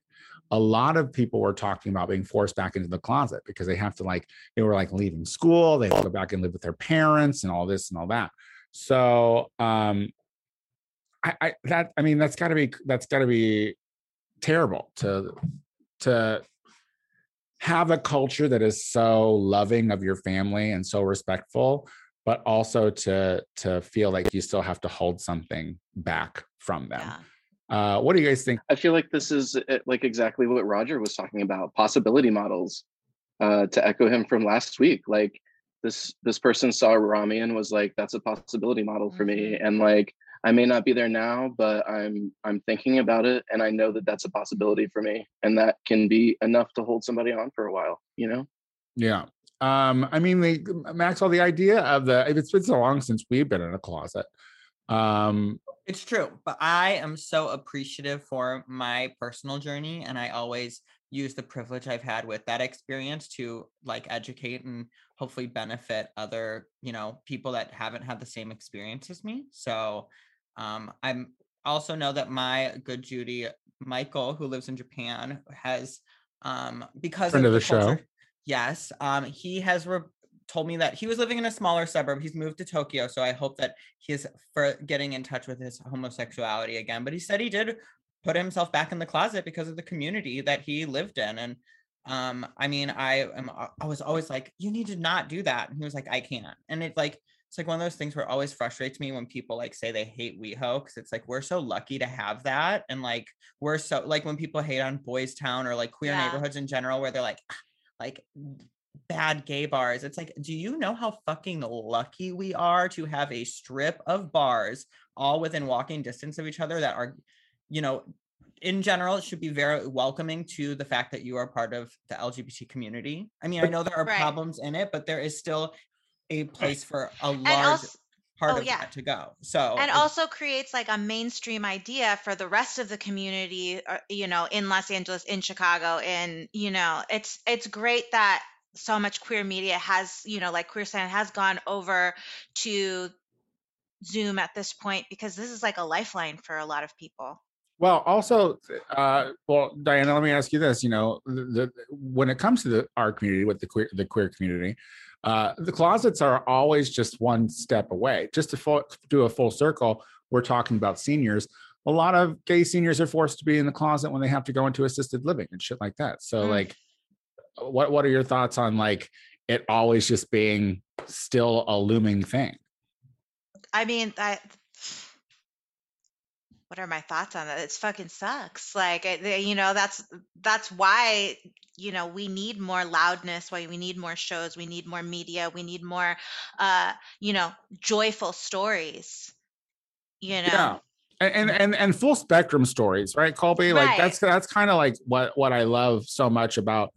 a lot of people were talking about being forced back into the closet because they have to like they were like leaving school, they have to go back and live with their parents and all this and all that. So um I, I that I mean that's gotta be that's gotta be terrible to to have a culture that is so loving of your family and so respectful but also to to feel like you still have to hold something back from them Yeah. uh what do you guys think I feel like this is uh, like exactly what Roger was talking about possibility models. Uh, to echo him from last week, like this this person saw Rami and was like, "That's a possibility model for me," and like I may not be there now, but I'm I'm thinking about it, and I know that that's a possibility for me, and that can be enough to hold somebody on for a while. You know? yeah um i mean the maxwell the idea of the it's been so long since we've been in a closet um It's true, but I am so appreciative for my personal journey, and I always use the privilege I've had with that experience to like educate and hopefully benefit other, you know, people that haven't had the same experience as me. So, um, I'm also know that my good Judy Michael, who lives in Japan, has um because Friend of the show. culture- Yes, um, he has re- told me that he was living in a smaller suburb. He's moved to Tokyo, so I hope that he is for getting in touch with his homosexuality again. But he said he did put himself back in the closet because of the community that he lived in. And um, I mean, I am I was always like, you need to not do that. And he was like, I can't. And it's like it's like one of those things where it always frustrates me when people like say they hate WeHo because it's like we're so lucky to have that. And like we're so like when people hate on Boys Town or like queer Yeah. neighborhoods in general, where they're like, "Ah, like bad gay bars. It's like, do you know how fucking lucky we are to have a strip of bars all within walking distance of each other that are, you know, in general, it should be very welcoming to the fact that you are part of the LGBT community. I mean, I know there are Right. problems in it, but there is still a place for a large also, part oh, of yeah. that to go. So and also creates like a mainstream idea for the rest of the community uh, you know in los angeles in chicago and you know it's it's great that so much queer media has you know like queer Slam has gone over to zoom at this point because this is like a lifeline for a lot of people Well, also, uh, well, Diana, let me ask you this. You know, the, the when it comes to the our community with the queer the queer community, uh, the closets are always just one step away. Just to full, do a full circle, we're talking about seniors. A lot of gay seniors are forced to be in the closet when they have to go into assisted living and shit like that. So, Mm. like, what what are your thoughts on like it always just being still a looming thing? i mean that what are my thoughts on that? It's fucking sucks. Like, they- you know, that's that's why you know we need more loudness. Why we need more shows. We need more media. We need more, uh, you know, joyful stories. You know, Yeah. And, and and and full spectrum stories, right, Colby? Like Right. that's that's kind of like what what I love so much about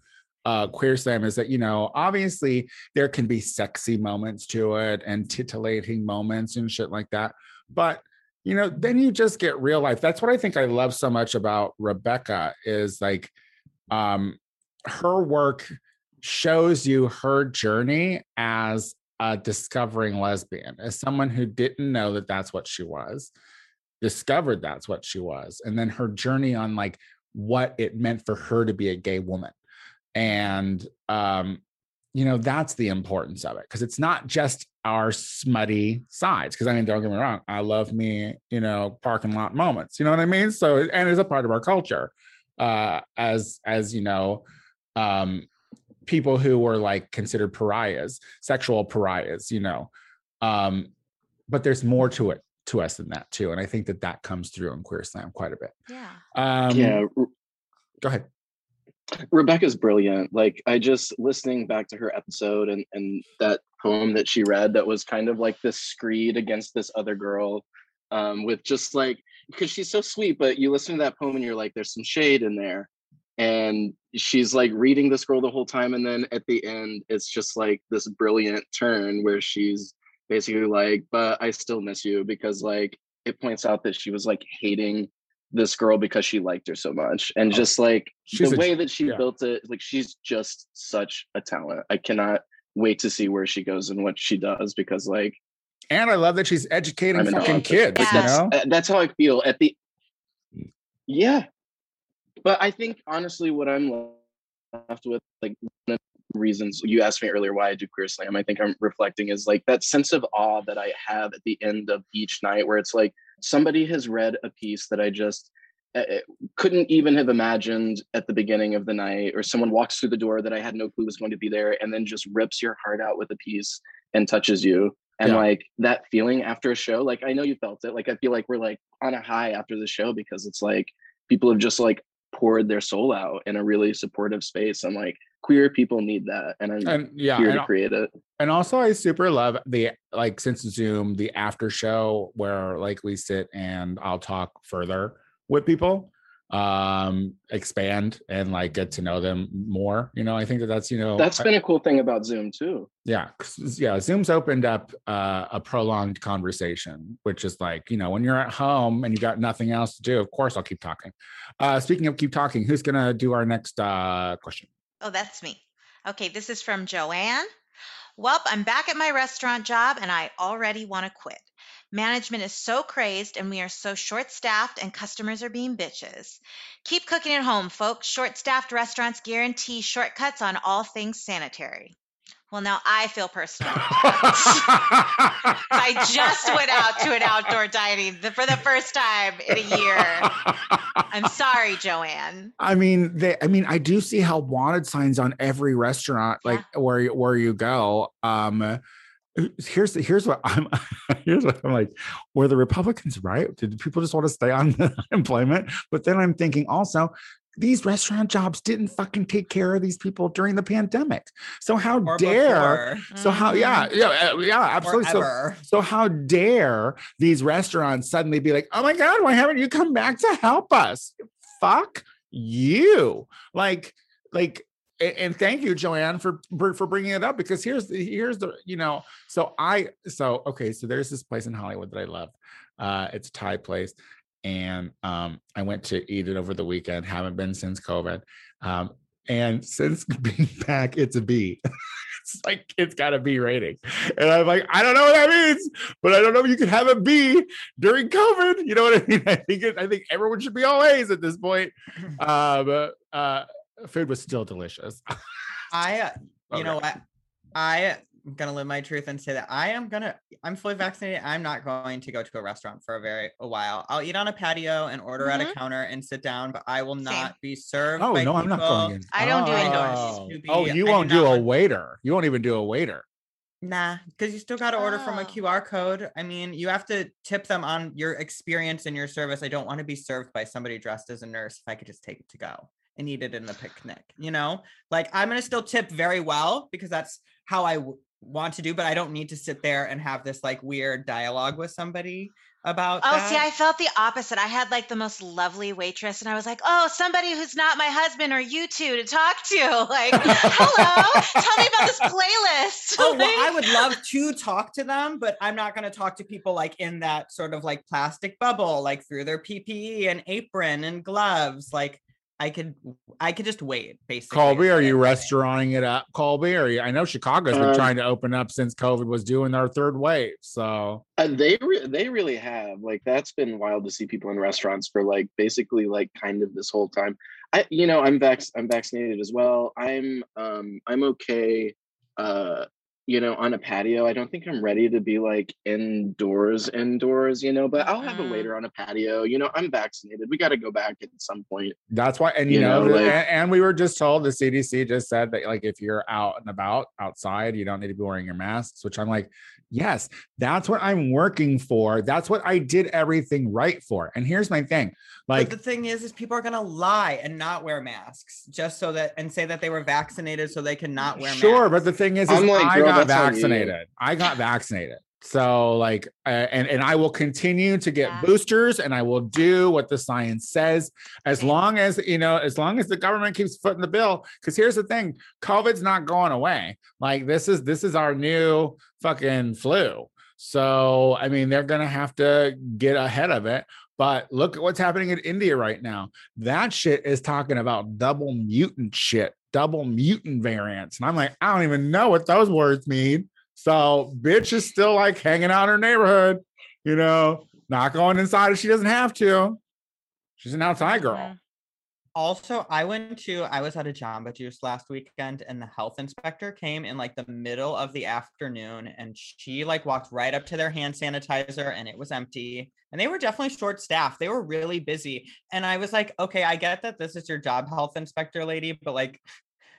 uh queer slam is that you know obviously there can be sexy moments to it and titillating moments and shit like that but you know then you just get real life. That's what i think i love so much about rebecca is like um her work shows you her journey as a discovering lesbian as someone who didn't know that that's what she was discovered that's what she was and then her journey on like what it meant for her to be a gay woman. And um you know that's the importance of it because it's not just our smutty sides because i mean don't get me wrong i love me you know parking lot moments you know what i mean so and it's a part of our culture uh as as you know um people who were like considered pariahs sexual pariahs you know um but there's more to it to us than that too and i think that that comes through in queer slam quite a bit yeah. um yeah. go ahead Rebecca's brilliant. Like I just listening back to her episode and and that poem that she read that was kind of like this screed against this other girl um with just like because she's so sweet but you listen to that poem and you're like there's some shade in there. And she's like reading this girl the whole time and then at the end it's just like this brilliant turn where she's basically like but I still miss you because like it points out that she was like hating this girl because she liked her so much. And Oh, just like she's the a- way that she yeah. built it like she's just such a talent. I cannot wait to see where she goes and what she does because like And I love that she's educating I'm fucking of kids. Yeah. that's know, uh, that's how i feel at the yeah but i think honestly what i'm left with like one of the reasons you asked me earlier why i do queer slam i think i'm reflecting is like that sense of awe that i have at the end of each night where it's like somebody has read a piece that i just Eh, eh, couldn't even have imagined at the beginning of the night or someone walks through the door that i had no clue was going to be there and then just rips your heart out with a piece and touches you. And Yeah. like that feeling after a show like i know you felt it. Like i feel like we're like on a high after the show because it's like people have just like poured their soul out in a really supportive space and like queer people need that and i'm and yeah, here to create it. and also I super love the like since Zoom the after show where like we sit and I'll talk further with people, um, expand and like get to know them more. You know, I think that that's you know that's been a cool thing about zoom too yeah 'cause- yeah zoom's opened up uh, a prolonged conversation which is like you know when you're at home and you got nothing else to do of course i'll keep talking uh speaking of keep talking who's gonna do our next uh question Oh, that's me. Okay, this is from Joanne. well I'm back at my restaurant job and I already want to quit. Management is so crazed and we are so short staffed and customers are being bitches. Keep cooking at home, folks. Short staffed restaurants guarantee shortcuts on all things sanitary. Well, now I feel personal. I just went out to an outdoor dining for the first time in a year. I'm sorry, Joanne. I mean, they. I mean, I do see how wanted signs on every restaurant, like where where you go. Um, here's here's what I'm. Here's what I'm like. Were the Republicans right? Did people just want to stay on unemployment? But then I'm thinking also. These restaurant jobs didn't fucking take care of these people during the pandemic. So how Or dare? before, So how? Yeah, Mhm. yeah, uh, yeah, absolutely. So, so how dare these restaurants suddenly be like, "Oh my god, why haven't you come back to help us?" Fuck you. Like like and thank you Joanne for for for bringing it up because here's the here's the you know, so I so okay, so there's this place in Hollywood that I love. Uh it's a Thai place and um I went to eat it over the weekend, haven't been since COVID. Um and since being back, it's a B. it's like it's got a B rating. And I'm like, I don't know what that means, but I don't know if you could have a B during COVID. You know what I mean? I think it, I think everyone should be all A's at this point. Um, uh, food was still delicious. I, uh, you know what? I am gonna live my truth and say that I am gonna. I'm fully vaccinated. I'm not going to go to a restaurant for a very a while. I'll eat on a patio and order at a Mhm. counter and sit down, but I will Same. not be served. Oh by no, I'm not going in. I don't do indoors. Oh, To oh, I you won't not do a waiter. You won't even do a waiter. Nah, because you still got to order from a Oh. QR code. I mean, you have to tip them on your experience and your service. I don't want to be served by somebody dressed as a nurse if I could just take it to go and eat it in the picnic. You know, like I'm gonna still tip very well because that's how I w- want to do, but I don't need to sit there and have this like weird dialogue with somebody about. Oh, that. see, I felt the opposite. I had like the most lovely waitress, and I was like, "Oh, somebody who's not my husband or you two to talk to." Like, hello, tell me about this playlist. Oh, well, I would love to talk to them, but I'm not going to talk to people like in that sort of like plastic bubble, like through their PPE and apron and gloves. Like I could, I could just wait. Basically, Colby, are you restauranting it up? Colby, are you? I know Chicago's been Um, trying to open up since COVID was doing their third wave. So Uh, they re- they really have like that's been wild to see people in restaurants for like basically like kind of this whole time. I you know I'm vac I'm vaccinated as well. I'm um I'm okay. Uh, you know, on a patio. I don't think I'm ready to be like indoors, indoors, you know, but I'll have a Mm. waiter on a patio. You know, I'm vaccinated. We got to go back at some point. That's why, and you, You know, know, like- and, and we were just told the CDC just said that like if you're out and about outside, you don't need to be wearing your masks. Which I'm like, yes, that's what I'm working for. That's what I did everything right for. And here's my thing, like but the thing is, is people are gonna lie and not wear masks just so that and say that they were vaccinated so they can not wear sure, masks. but the thing is, is I'm like, I girl, got that's on you. vaccinated. I got vaccinated. So like, uh, and and I will continue to get Yeah. boosters, and I will do what the science says, as long as you know, as long as the government keeps footing the bill. Because here's the thing: COVID's not going away. Like this is this is our new fucking flu. So I mean, they're gonna have to get ahead of it. But look at what's happening in India right now. That shit is talking about double mutant shit, double mutant variants. And I'm like, I don't even know what those words mean. So bitch is still like hanging out in her neighborhood, you know, not going inside if she doesn't have to. She's an outside girl. Also, I went to I was at a Jamba Juice last weekend and the health inspector came in like the middle of the afternoon and she like walked right up to their hand sanitizer and it was empty. And they were definitely short staffed. They were really busy. And I was like, okay, I get that this is your job, health inspector lady, but like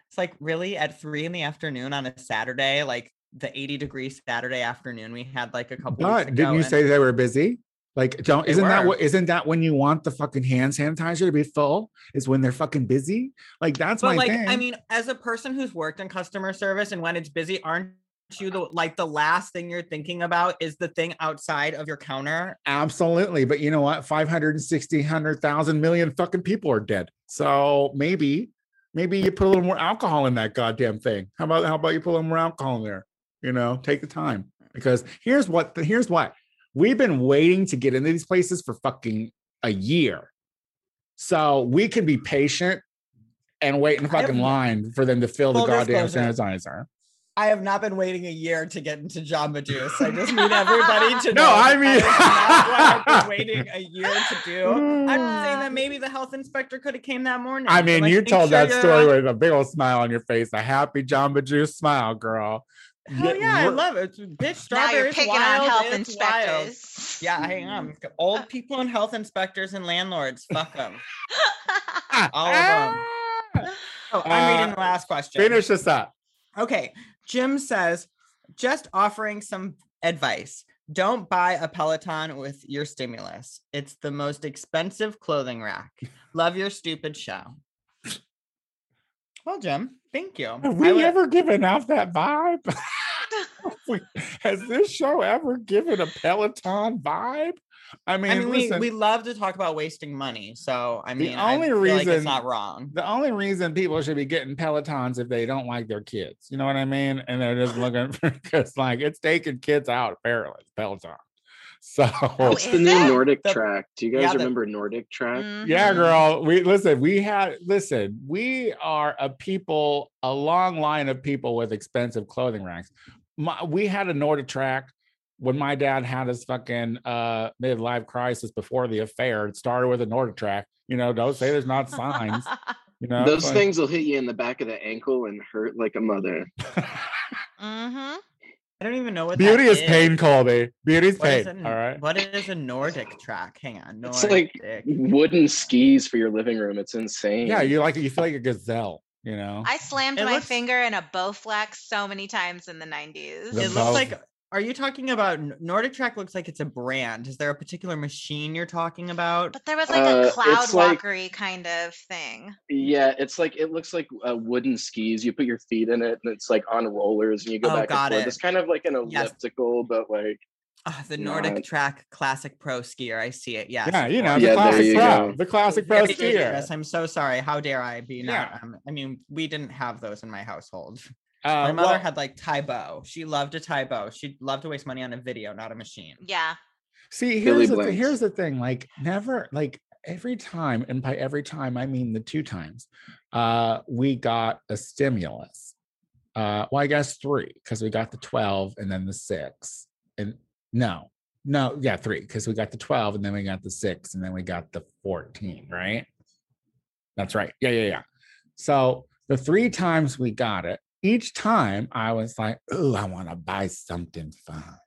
it's like really at three in the afternoon on a Saturday, like the 80 degree Saturday afternoon we had like a couple didn't you and- say they were busy? Like, don't isn't that what isn't that when you want the fucking hand sanitizer to be full? Is when they're fucking busy? Like that's but my like thing. i mean as a person who's worked in customer service and when it's busy aren't you the like the last thing you're thinking about is the thing outside of your counter Absolutely. But you know what? 560, 100,000 million fucking people are dead. So maybe, maybe you put a little more alcohol in that goddamn thing. How about, how about you put a little more alcohol in there? You know, take the time because here's what, here's what we've been waiting to get into these places for fucking a year. So we can be patient and wait in the have fucking line for them to fill the goddamn sanitizer. i have not been waiting a year to get into jamba juice i just need everybody to No, know I mean- is what i've been waiting a year to do i'm saying that maybe the health inspector could have came that morning I mean, like, you told sure that story with a big old smile on your face, a happy Jamba Juice smile, girl. Hell yeah i love it bitch Now you're strawberries picking wild, on health it's wild. inspectors. yeah hang on old people and health inspectors and landlords fuck them All of 'em. oh i'm reading the Uh, last question Finish this up. Okay. Jim says, just offering some advice. Don't buy a Peloton with your stimulus. It's the most expensive clothing rack. Love your stupid show. Well, Jim, thank you. Have we would- ever given off that vibe? Has this show ever given a Peloton vibe? I mean, I mean, we, listen, we love to talk about wasting money. So, I The mean, I only feel like it's reason- not wrong. the only reason people should be getting Pelotons if they don't like their kids. You know what I mean? And they're just looking for because like it's taking kids out apparently. Peloton. So Oh, It's the is new? Nordic The- track. Do you guys yeah, the- remember Nordic track? Yeah, Mhm. girl. We listen, we had listen, we are a people, a long line of people with expensive clothing racks. My, we had a Nordic track when my dad had his fucking uh midlife crisis before the affair. It started with a Nordic track. You know, don't say there's not signs. You know, Those like- things will hit you in the back of the ankle and hurt like a mother. Mhm. I don't even know what Beauty that is pain, Colby. Beauty's What is, pain. a, All right. what is a Nordic track? Hang on. It's like Nordic. wooden skis for your living room. It's insane. Yeah, you like you feel like a gazelle. You know. I slammed It my looks- finger in a Bowflex so many times in the 90s. It looks like are you talking about Nordic Track looks like it's a brand. Is there a particular machine you're talking about? But there was like Uh, a it's cloud like- walkery kind of thing. Yeah, it's like it looks like uh, wooden skis. You put your feet in it, and it's like on rollers, and you go Oh, back got and forth. it. It's kind of like an Yes. elliptical, but like Ah, the Nordic Not- Track Classic Pro skier. I see it. Yes. yeah, you know, the Yeah, classic pro, go. the classic pro skier. dangerous. I'm so sorry. How dare I be not? Um, I mean, we didn't have those in my household. Uh, My mother well, had like Tae Bo. She loved a Tae Bo. She loved to waste money on a video, not a machine. Yeah. See, here's the, thi- Blanks. here's the thing. Like, never, like every time, and by every time I mean the two times, uh, we got a stimulus. Uh, well, I guess three because we got the twelve and then the six, and no, no, yeah, three because we got the twelve and then we got the six and then we got the fourteen. Right? That's right. Yeah, yeah, yeah. So the three times we got it, each time I was like, oh, I want to buy something fun.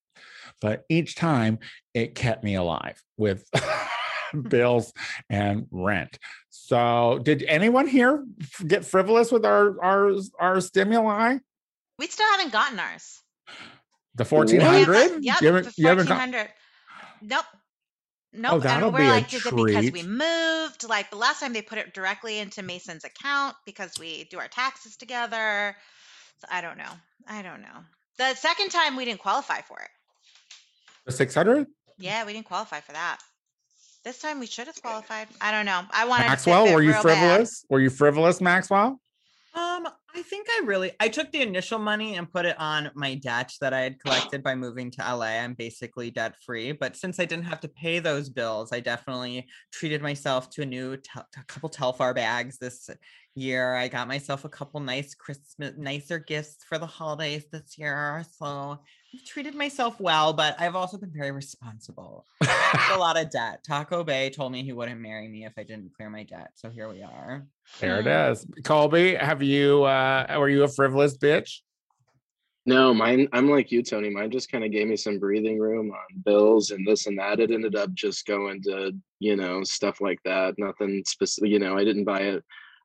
But each time it kept me alive with mm-hmm. bills and rent. So, did anyone here get frivolous with our our our stimuli? We still haven't gotten ours. The What? fourteen We? Yep, you haven't, you haven't got, 1400. Nope. Oh, nope. that'll and be we're a like, is it because we moved? Like the last time they put it directly into Mason's account because we do our taxes together. So I don't know. I don't know. The second time we didn't qualify for it. the six hundred? Yeah, we didn't qualify for that. This time we should have qualified. I don't know. I wanted Maxwell, to were you real bad. frivolous? Were you frivolous, Maxwell? Um, I think I really I took the initial money and put it on my debt that I had collected by moving to LA. I'm basically debt free, but since I didn't have to pay those bills, I definitely treated myself to a new tel- a couple Telfar bags this year. I got myself a couple nice Christmas nicer gifts for the holidays this year. So treated myself well, but I've also been very responsible. A lot of debt. Taco Bay told me he wouldn't marry me if I didn't clear my debt. So here we are. There it Hmm. Colby, have you uh were you a frivolous bitch? No, mine. I'm like you, Tony. Mine just kind of gave me some breathing room on bills and this and that. It ended up just going to you know stuff like that. Nothing specific. You know, I didn't buy a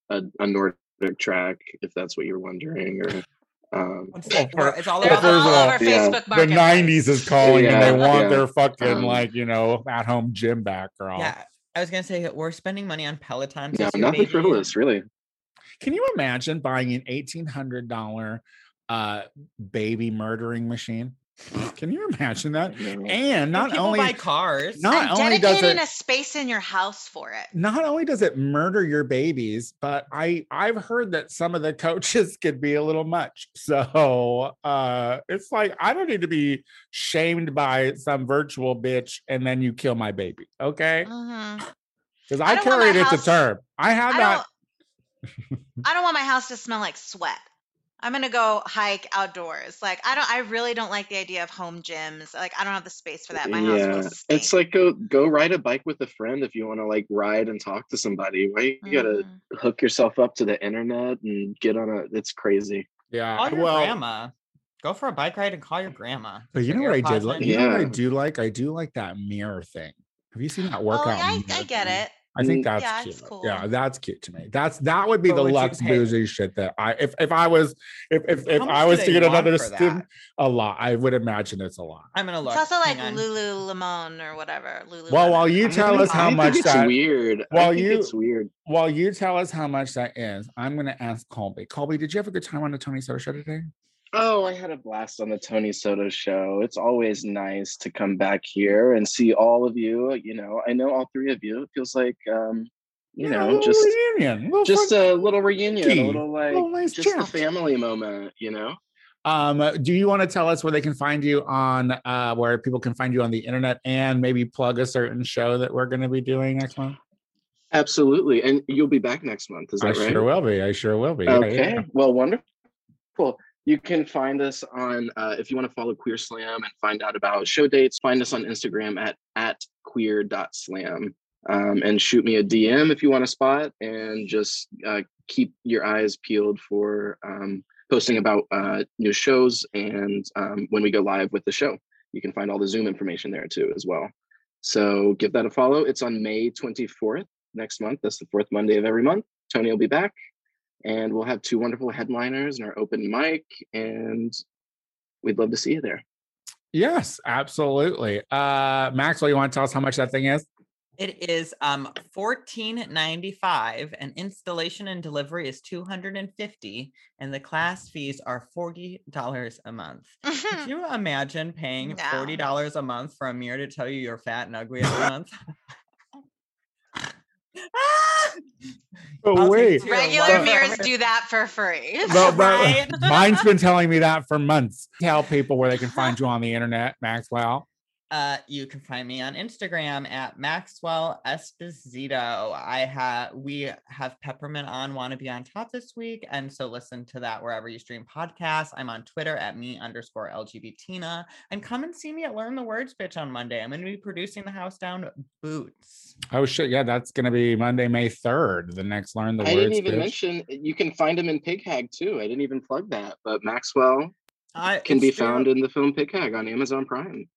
a, a Nordic track if that's what you're wondering, or um, It's, Well, we're- for- it's all about all all, over yeah, Facebook The nineties is calling and they want yeah. their fucking Um, like, you know, at home gym back, girl. Yeah, I was gonna say we're spending money on Peloton. Yeah, this year, nothing baby. frivolous, really. Can you imagine buying an eighteen hundred dollar uh baby murdering machine? Can you imagine that? And not People only buy cars. not I'm only does it a space in your house for it. not only does it murder your babies, but I I've heard that some of the coaches could be a little much. So uh it's like I don't need to be shamed by some virtual bitch and then you kill my baby. Okay. Mhm. Because I I, carried my it to house- term. I have I that. I don't want my house to smell like sweat. I'm gonna go hike outdoors. Like I don't. I really don't like the idea of home gyms. Like I don't have the space for that. My house will stink. it's like go go ride a bike with a friend if you want to like ride and talk to somebody. Why you gotta Mhm. hook yourself up to the internet and get on a? It's crazy. Yeah. Call your Well, grandma. Go for a bike ride and call your grandma. but you know what I did? AirPods Like, in. you know what I do like? I do like that mirror thing. Have you seen that Oh, workout? yeah, I, I get thing? it. I think Mm, that's Yeah, cute. it's Yeah, that's cute to me. That's that would be But the would you Lux pay- bougie shit that I if if I was if if, if I was to get another stim a lot. I would imagine it's a lot. I'm gonna look. It's also like Hang on. Lululemon or whatever. Lululemon. Well, while you I tell think- us how I much think it's that weird. while I think you- it's weird. while you tell us how much that is, I'm gonna ask Colby. Colby, did you have a good time on the Tony Soto show today? Oh, I had a blast on the Tony Soto show. It's always nice to come back here and see all of you. You know, I know all three of you. It feels like um, you Yeah, know, just reunion, little just a little reunion, Key. a little like Little nice just a family moment, you know. Um, do you want to tell us where they can find you on uh where people can find you on the internet and maybe plug a certain show that we're gonna be doing next month? Absolutely. And you'll be back next month, is I that right? sure will be. I sure will be. Yeah, Okay. yeah. Well, wonderful. You can find us on uh, if you want to follow Queer Slam and find out about show dates. Find us on Instagram at at queer.slam um, and shoot me a DM if you want a spot. And just uh, keep your eyes peeled for um, posting about uh, new shows and um, when we go live with the show. You can find all the Zoom information there too as well. So give that a follow. It's on May 24th next month. That's the fourth Monday of every month. Tony will be back and we'll have two wonderful headliners and our open mic and we'd love to see you there Yes, absolutely. Uh Maxwell, you want to tell us how much that thing is? It is um fourteen ninety five, and installation and delivery is two hundred and fifty, and the class fees are forty dollars a month. Could you imagine paying No. forty dollars a month for a mirror to tell you you're fat and ugly every month? But wait. Regular But- mirrors do that for free. but, but Right? mine's been telling me that for months. Tell people where they can find you on the internet, Maxwell. Uh, you can find me on Instagram at Maxwell Esposito. I have we have Peppermint on Want to Be on Top this week, and so listen to that wherever you stream podcasts. I'm on Twitter at me underscore LGBTina, and come and see me at Learn the Words Bitch on Monday. I'm going to be producing the House Down Boots. Oh shit! Yeah, that's gonna be Monday, May third. The next Learn the I Words. I didn't even bitch. mention you can find him in Pig Hag too. I didn't even plug that, but Maxwell Uh, can be it's stream- found in the film Pig Hag on Amazon Prime.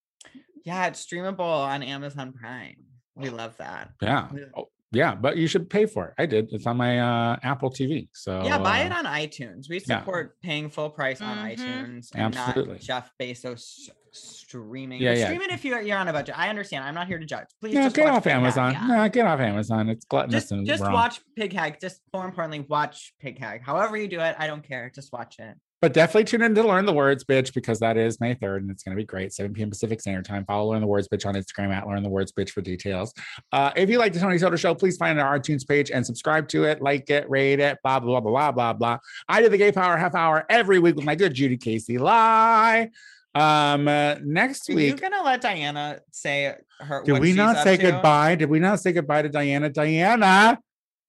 Yeah, it's streamable on Amazon Prime. We love that. Yeah. Yeah. Oh, yeah, but you should pay for it. I did. It's on my uh, Apple TV. So Yeah, buy uh, it on iTunes. We yeah. support paying full price on Mhm. iTunes and Absolutely. not Jeff Bezos streaming. Yeah, yeah. Stream it if you're you're on a budget. I understand. I'm not here to judge. Please No, just get off Pig Hag. Amazon. yeah. No, get off Amazon. It's gluttonous Just and just wrong. watch Pig Hag. Just more importantly, watch Pig Hag. However you do it, I don't care. Just watch it. But definitely tune in to Learn the Words, bitch, because that is May 3rd and it's going to be great. 7 p.m. Pacific Standard Time. Follow Learn the Words, bitch, on Instagram at Learn the Words, bitch, for details. Uh, if you like the Tony Soto Show, please find our iTunes page and subscribe to it, like it, rate it, blah, blah, blah, blah, blah, blah. I do the Gay Power Half Hour every week with my good Judy Casey Lie. Um, uh, next Are you gonna let Diana say her? did what we she's not up say to? goodbye? Did we not say goodbye to Diana? Diana,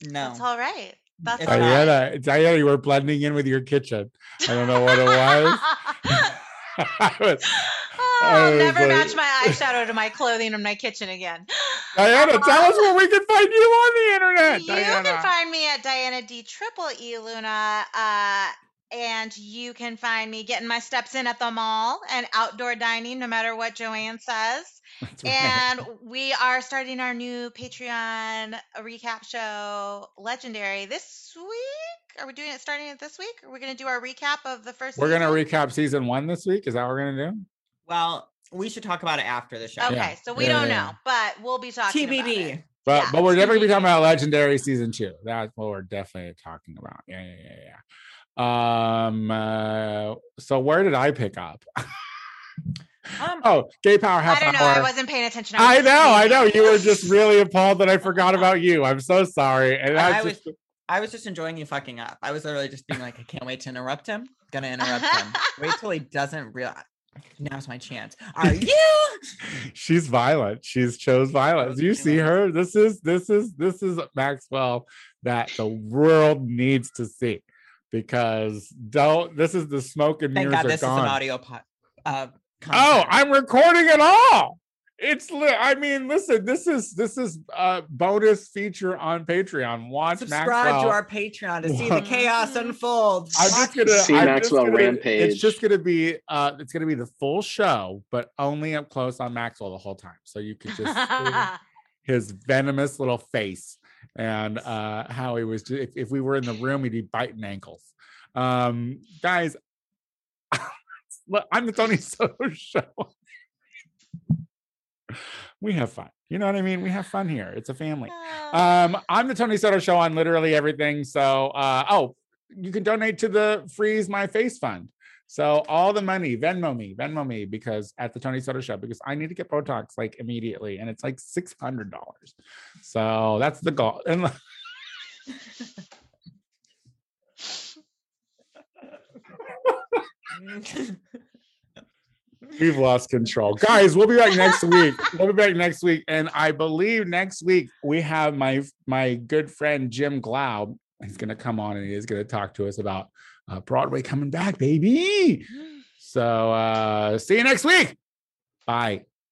No. That's all right. That's fine. right. Diana, Diana, you were blending in with your kitchen. I don't know what it was. I was- I'll never like- match my eyeshadow to my clothing in my kitchen again. Diana, tell us where we can find you on the internet. You Diana. can find me at Diana D Triple E Luna. Uh, and you can find me getting my steps in at the mall and outdoor dining, no matter what Joanne says. Right. And we are starting our new Patreon recap show, Legendary, this week. Are we doing it starting it this week? Are we going to do our recap of the first we're gonna recap season one this week. Is that what we're gonna do? Well, we should talk about it after the show. Okay, Yeah. so we Yeah, don't yeah, know, but we'll be talking about TBD. it. But Yeah, but we're definitely gonna be TBD. talking about legendary season two. That's what we're definitely talking about. Yeah, yeah, yeah, yeah. Um uh, so where did I pick up? Um, oh, gay power half I don't know. hour. I wasn't paying attention. I was know, I know. You were just really appalled that I forgot about you. I'm so sorry. And I that's was- just, I was just enjoying you fucking up. I was literally just being like, I can't wait to interrupt him. Gonna interrupt him. Wait till he doesn't realize. Now's my chance. Are you? she's violent. She's chose violence. You see her? This is this is this is Maxwell that the world needs to see because don't this is the smoke and Thank mirrors God are this gone. is an audio pod. Uh, oh. I'm recording it all. It's li- I mean, listen, this is this is a bonus feature on Patreon. Watch subscribe Maxwell. to our Patreon to see the chaos unfold. I'm just gonna See I'm Maxwell just gonna, It's just gonna be uh it's gonna be the full show, but only up close on Maxwell the whole time. So you could just see his venomous little face and uh how he was if, if we were in the room, he'd be biting ankles. Um guys, look, I'm the Tony Soto show. we have fun. You know what I mean? We have fun here. It's a family. Um, I'm the Tony Soto show on literally everything. So, uh, oh, you can donate to the Freeze My Face Fund. So all the money, Venmo me, Venmo me, because at the Tony Soto show, because I need to get Botox like immediately, and it's like six hundred dollars. So that's the goal. And we've lost control, guys. We'll be back next week. We'll be back next week, and I believe next week we have my my good friend Jim Glaub. He's going to come on and he is going to talk to us about uh, Broadway coming back, baby. So uh, see you next week. Bye.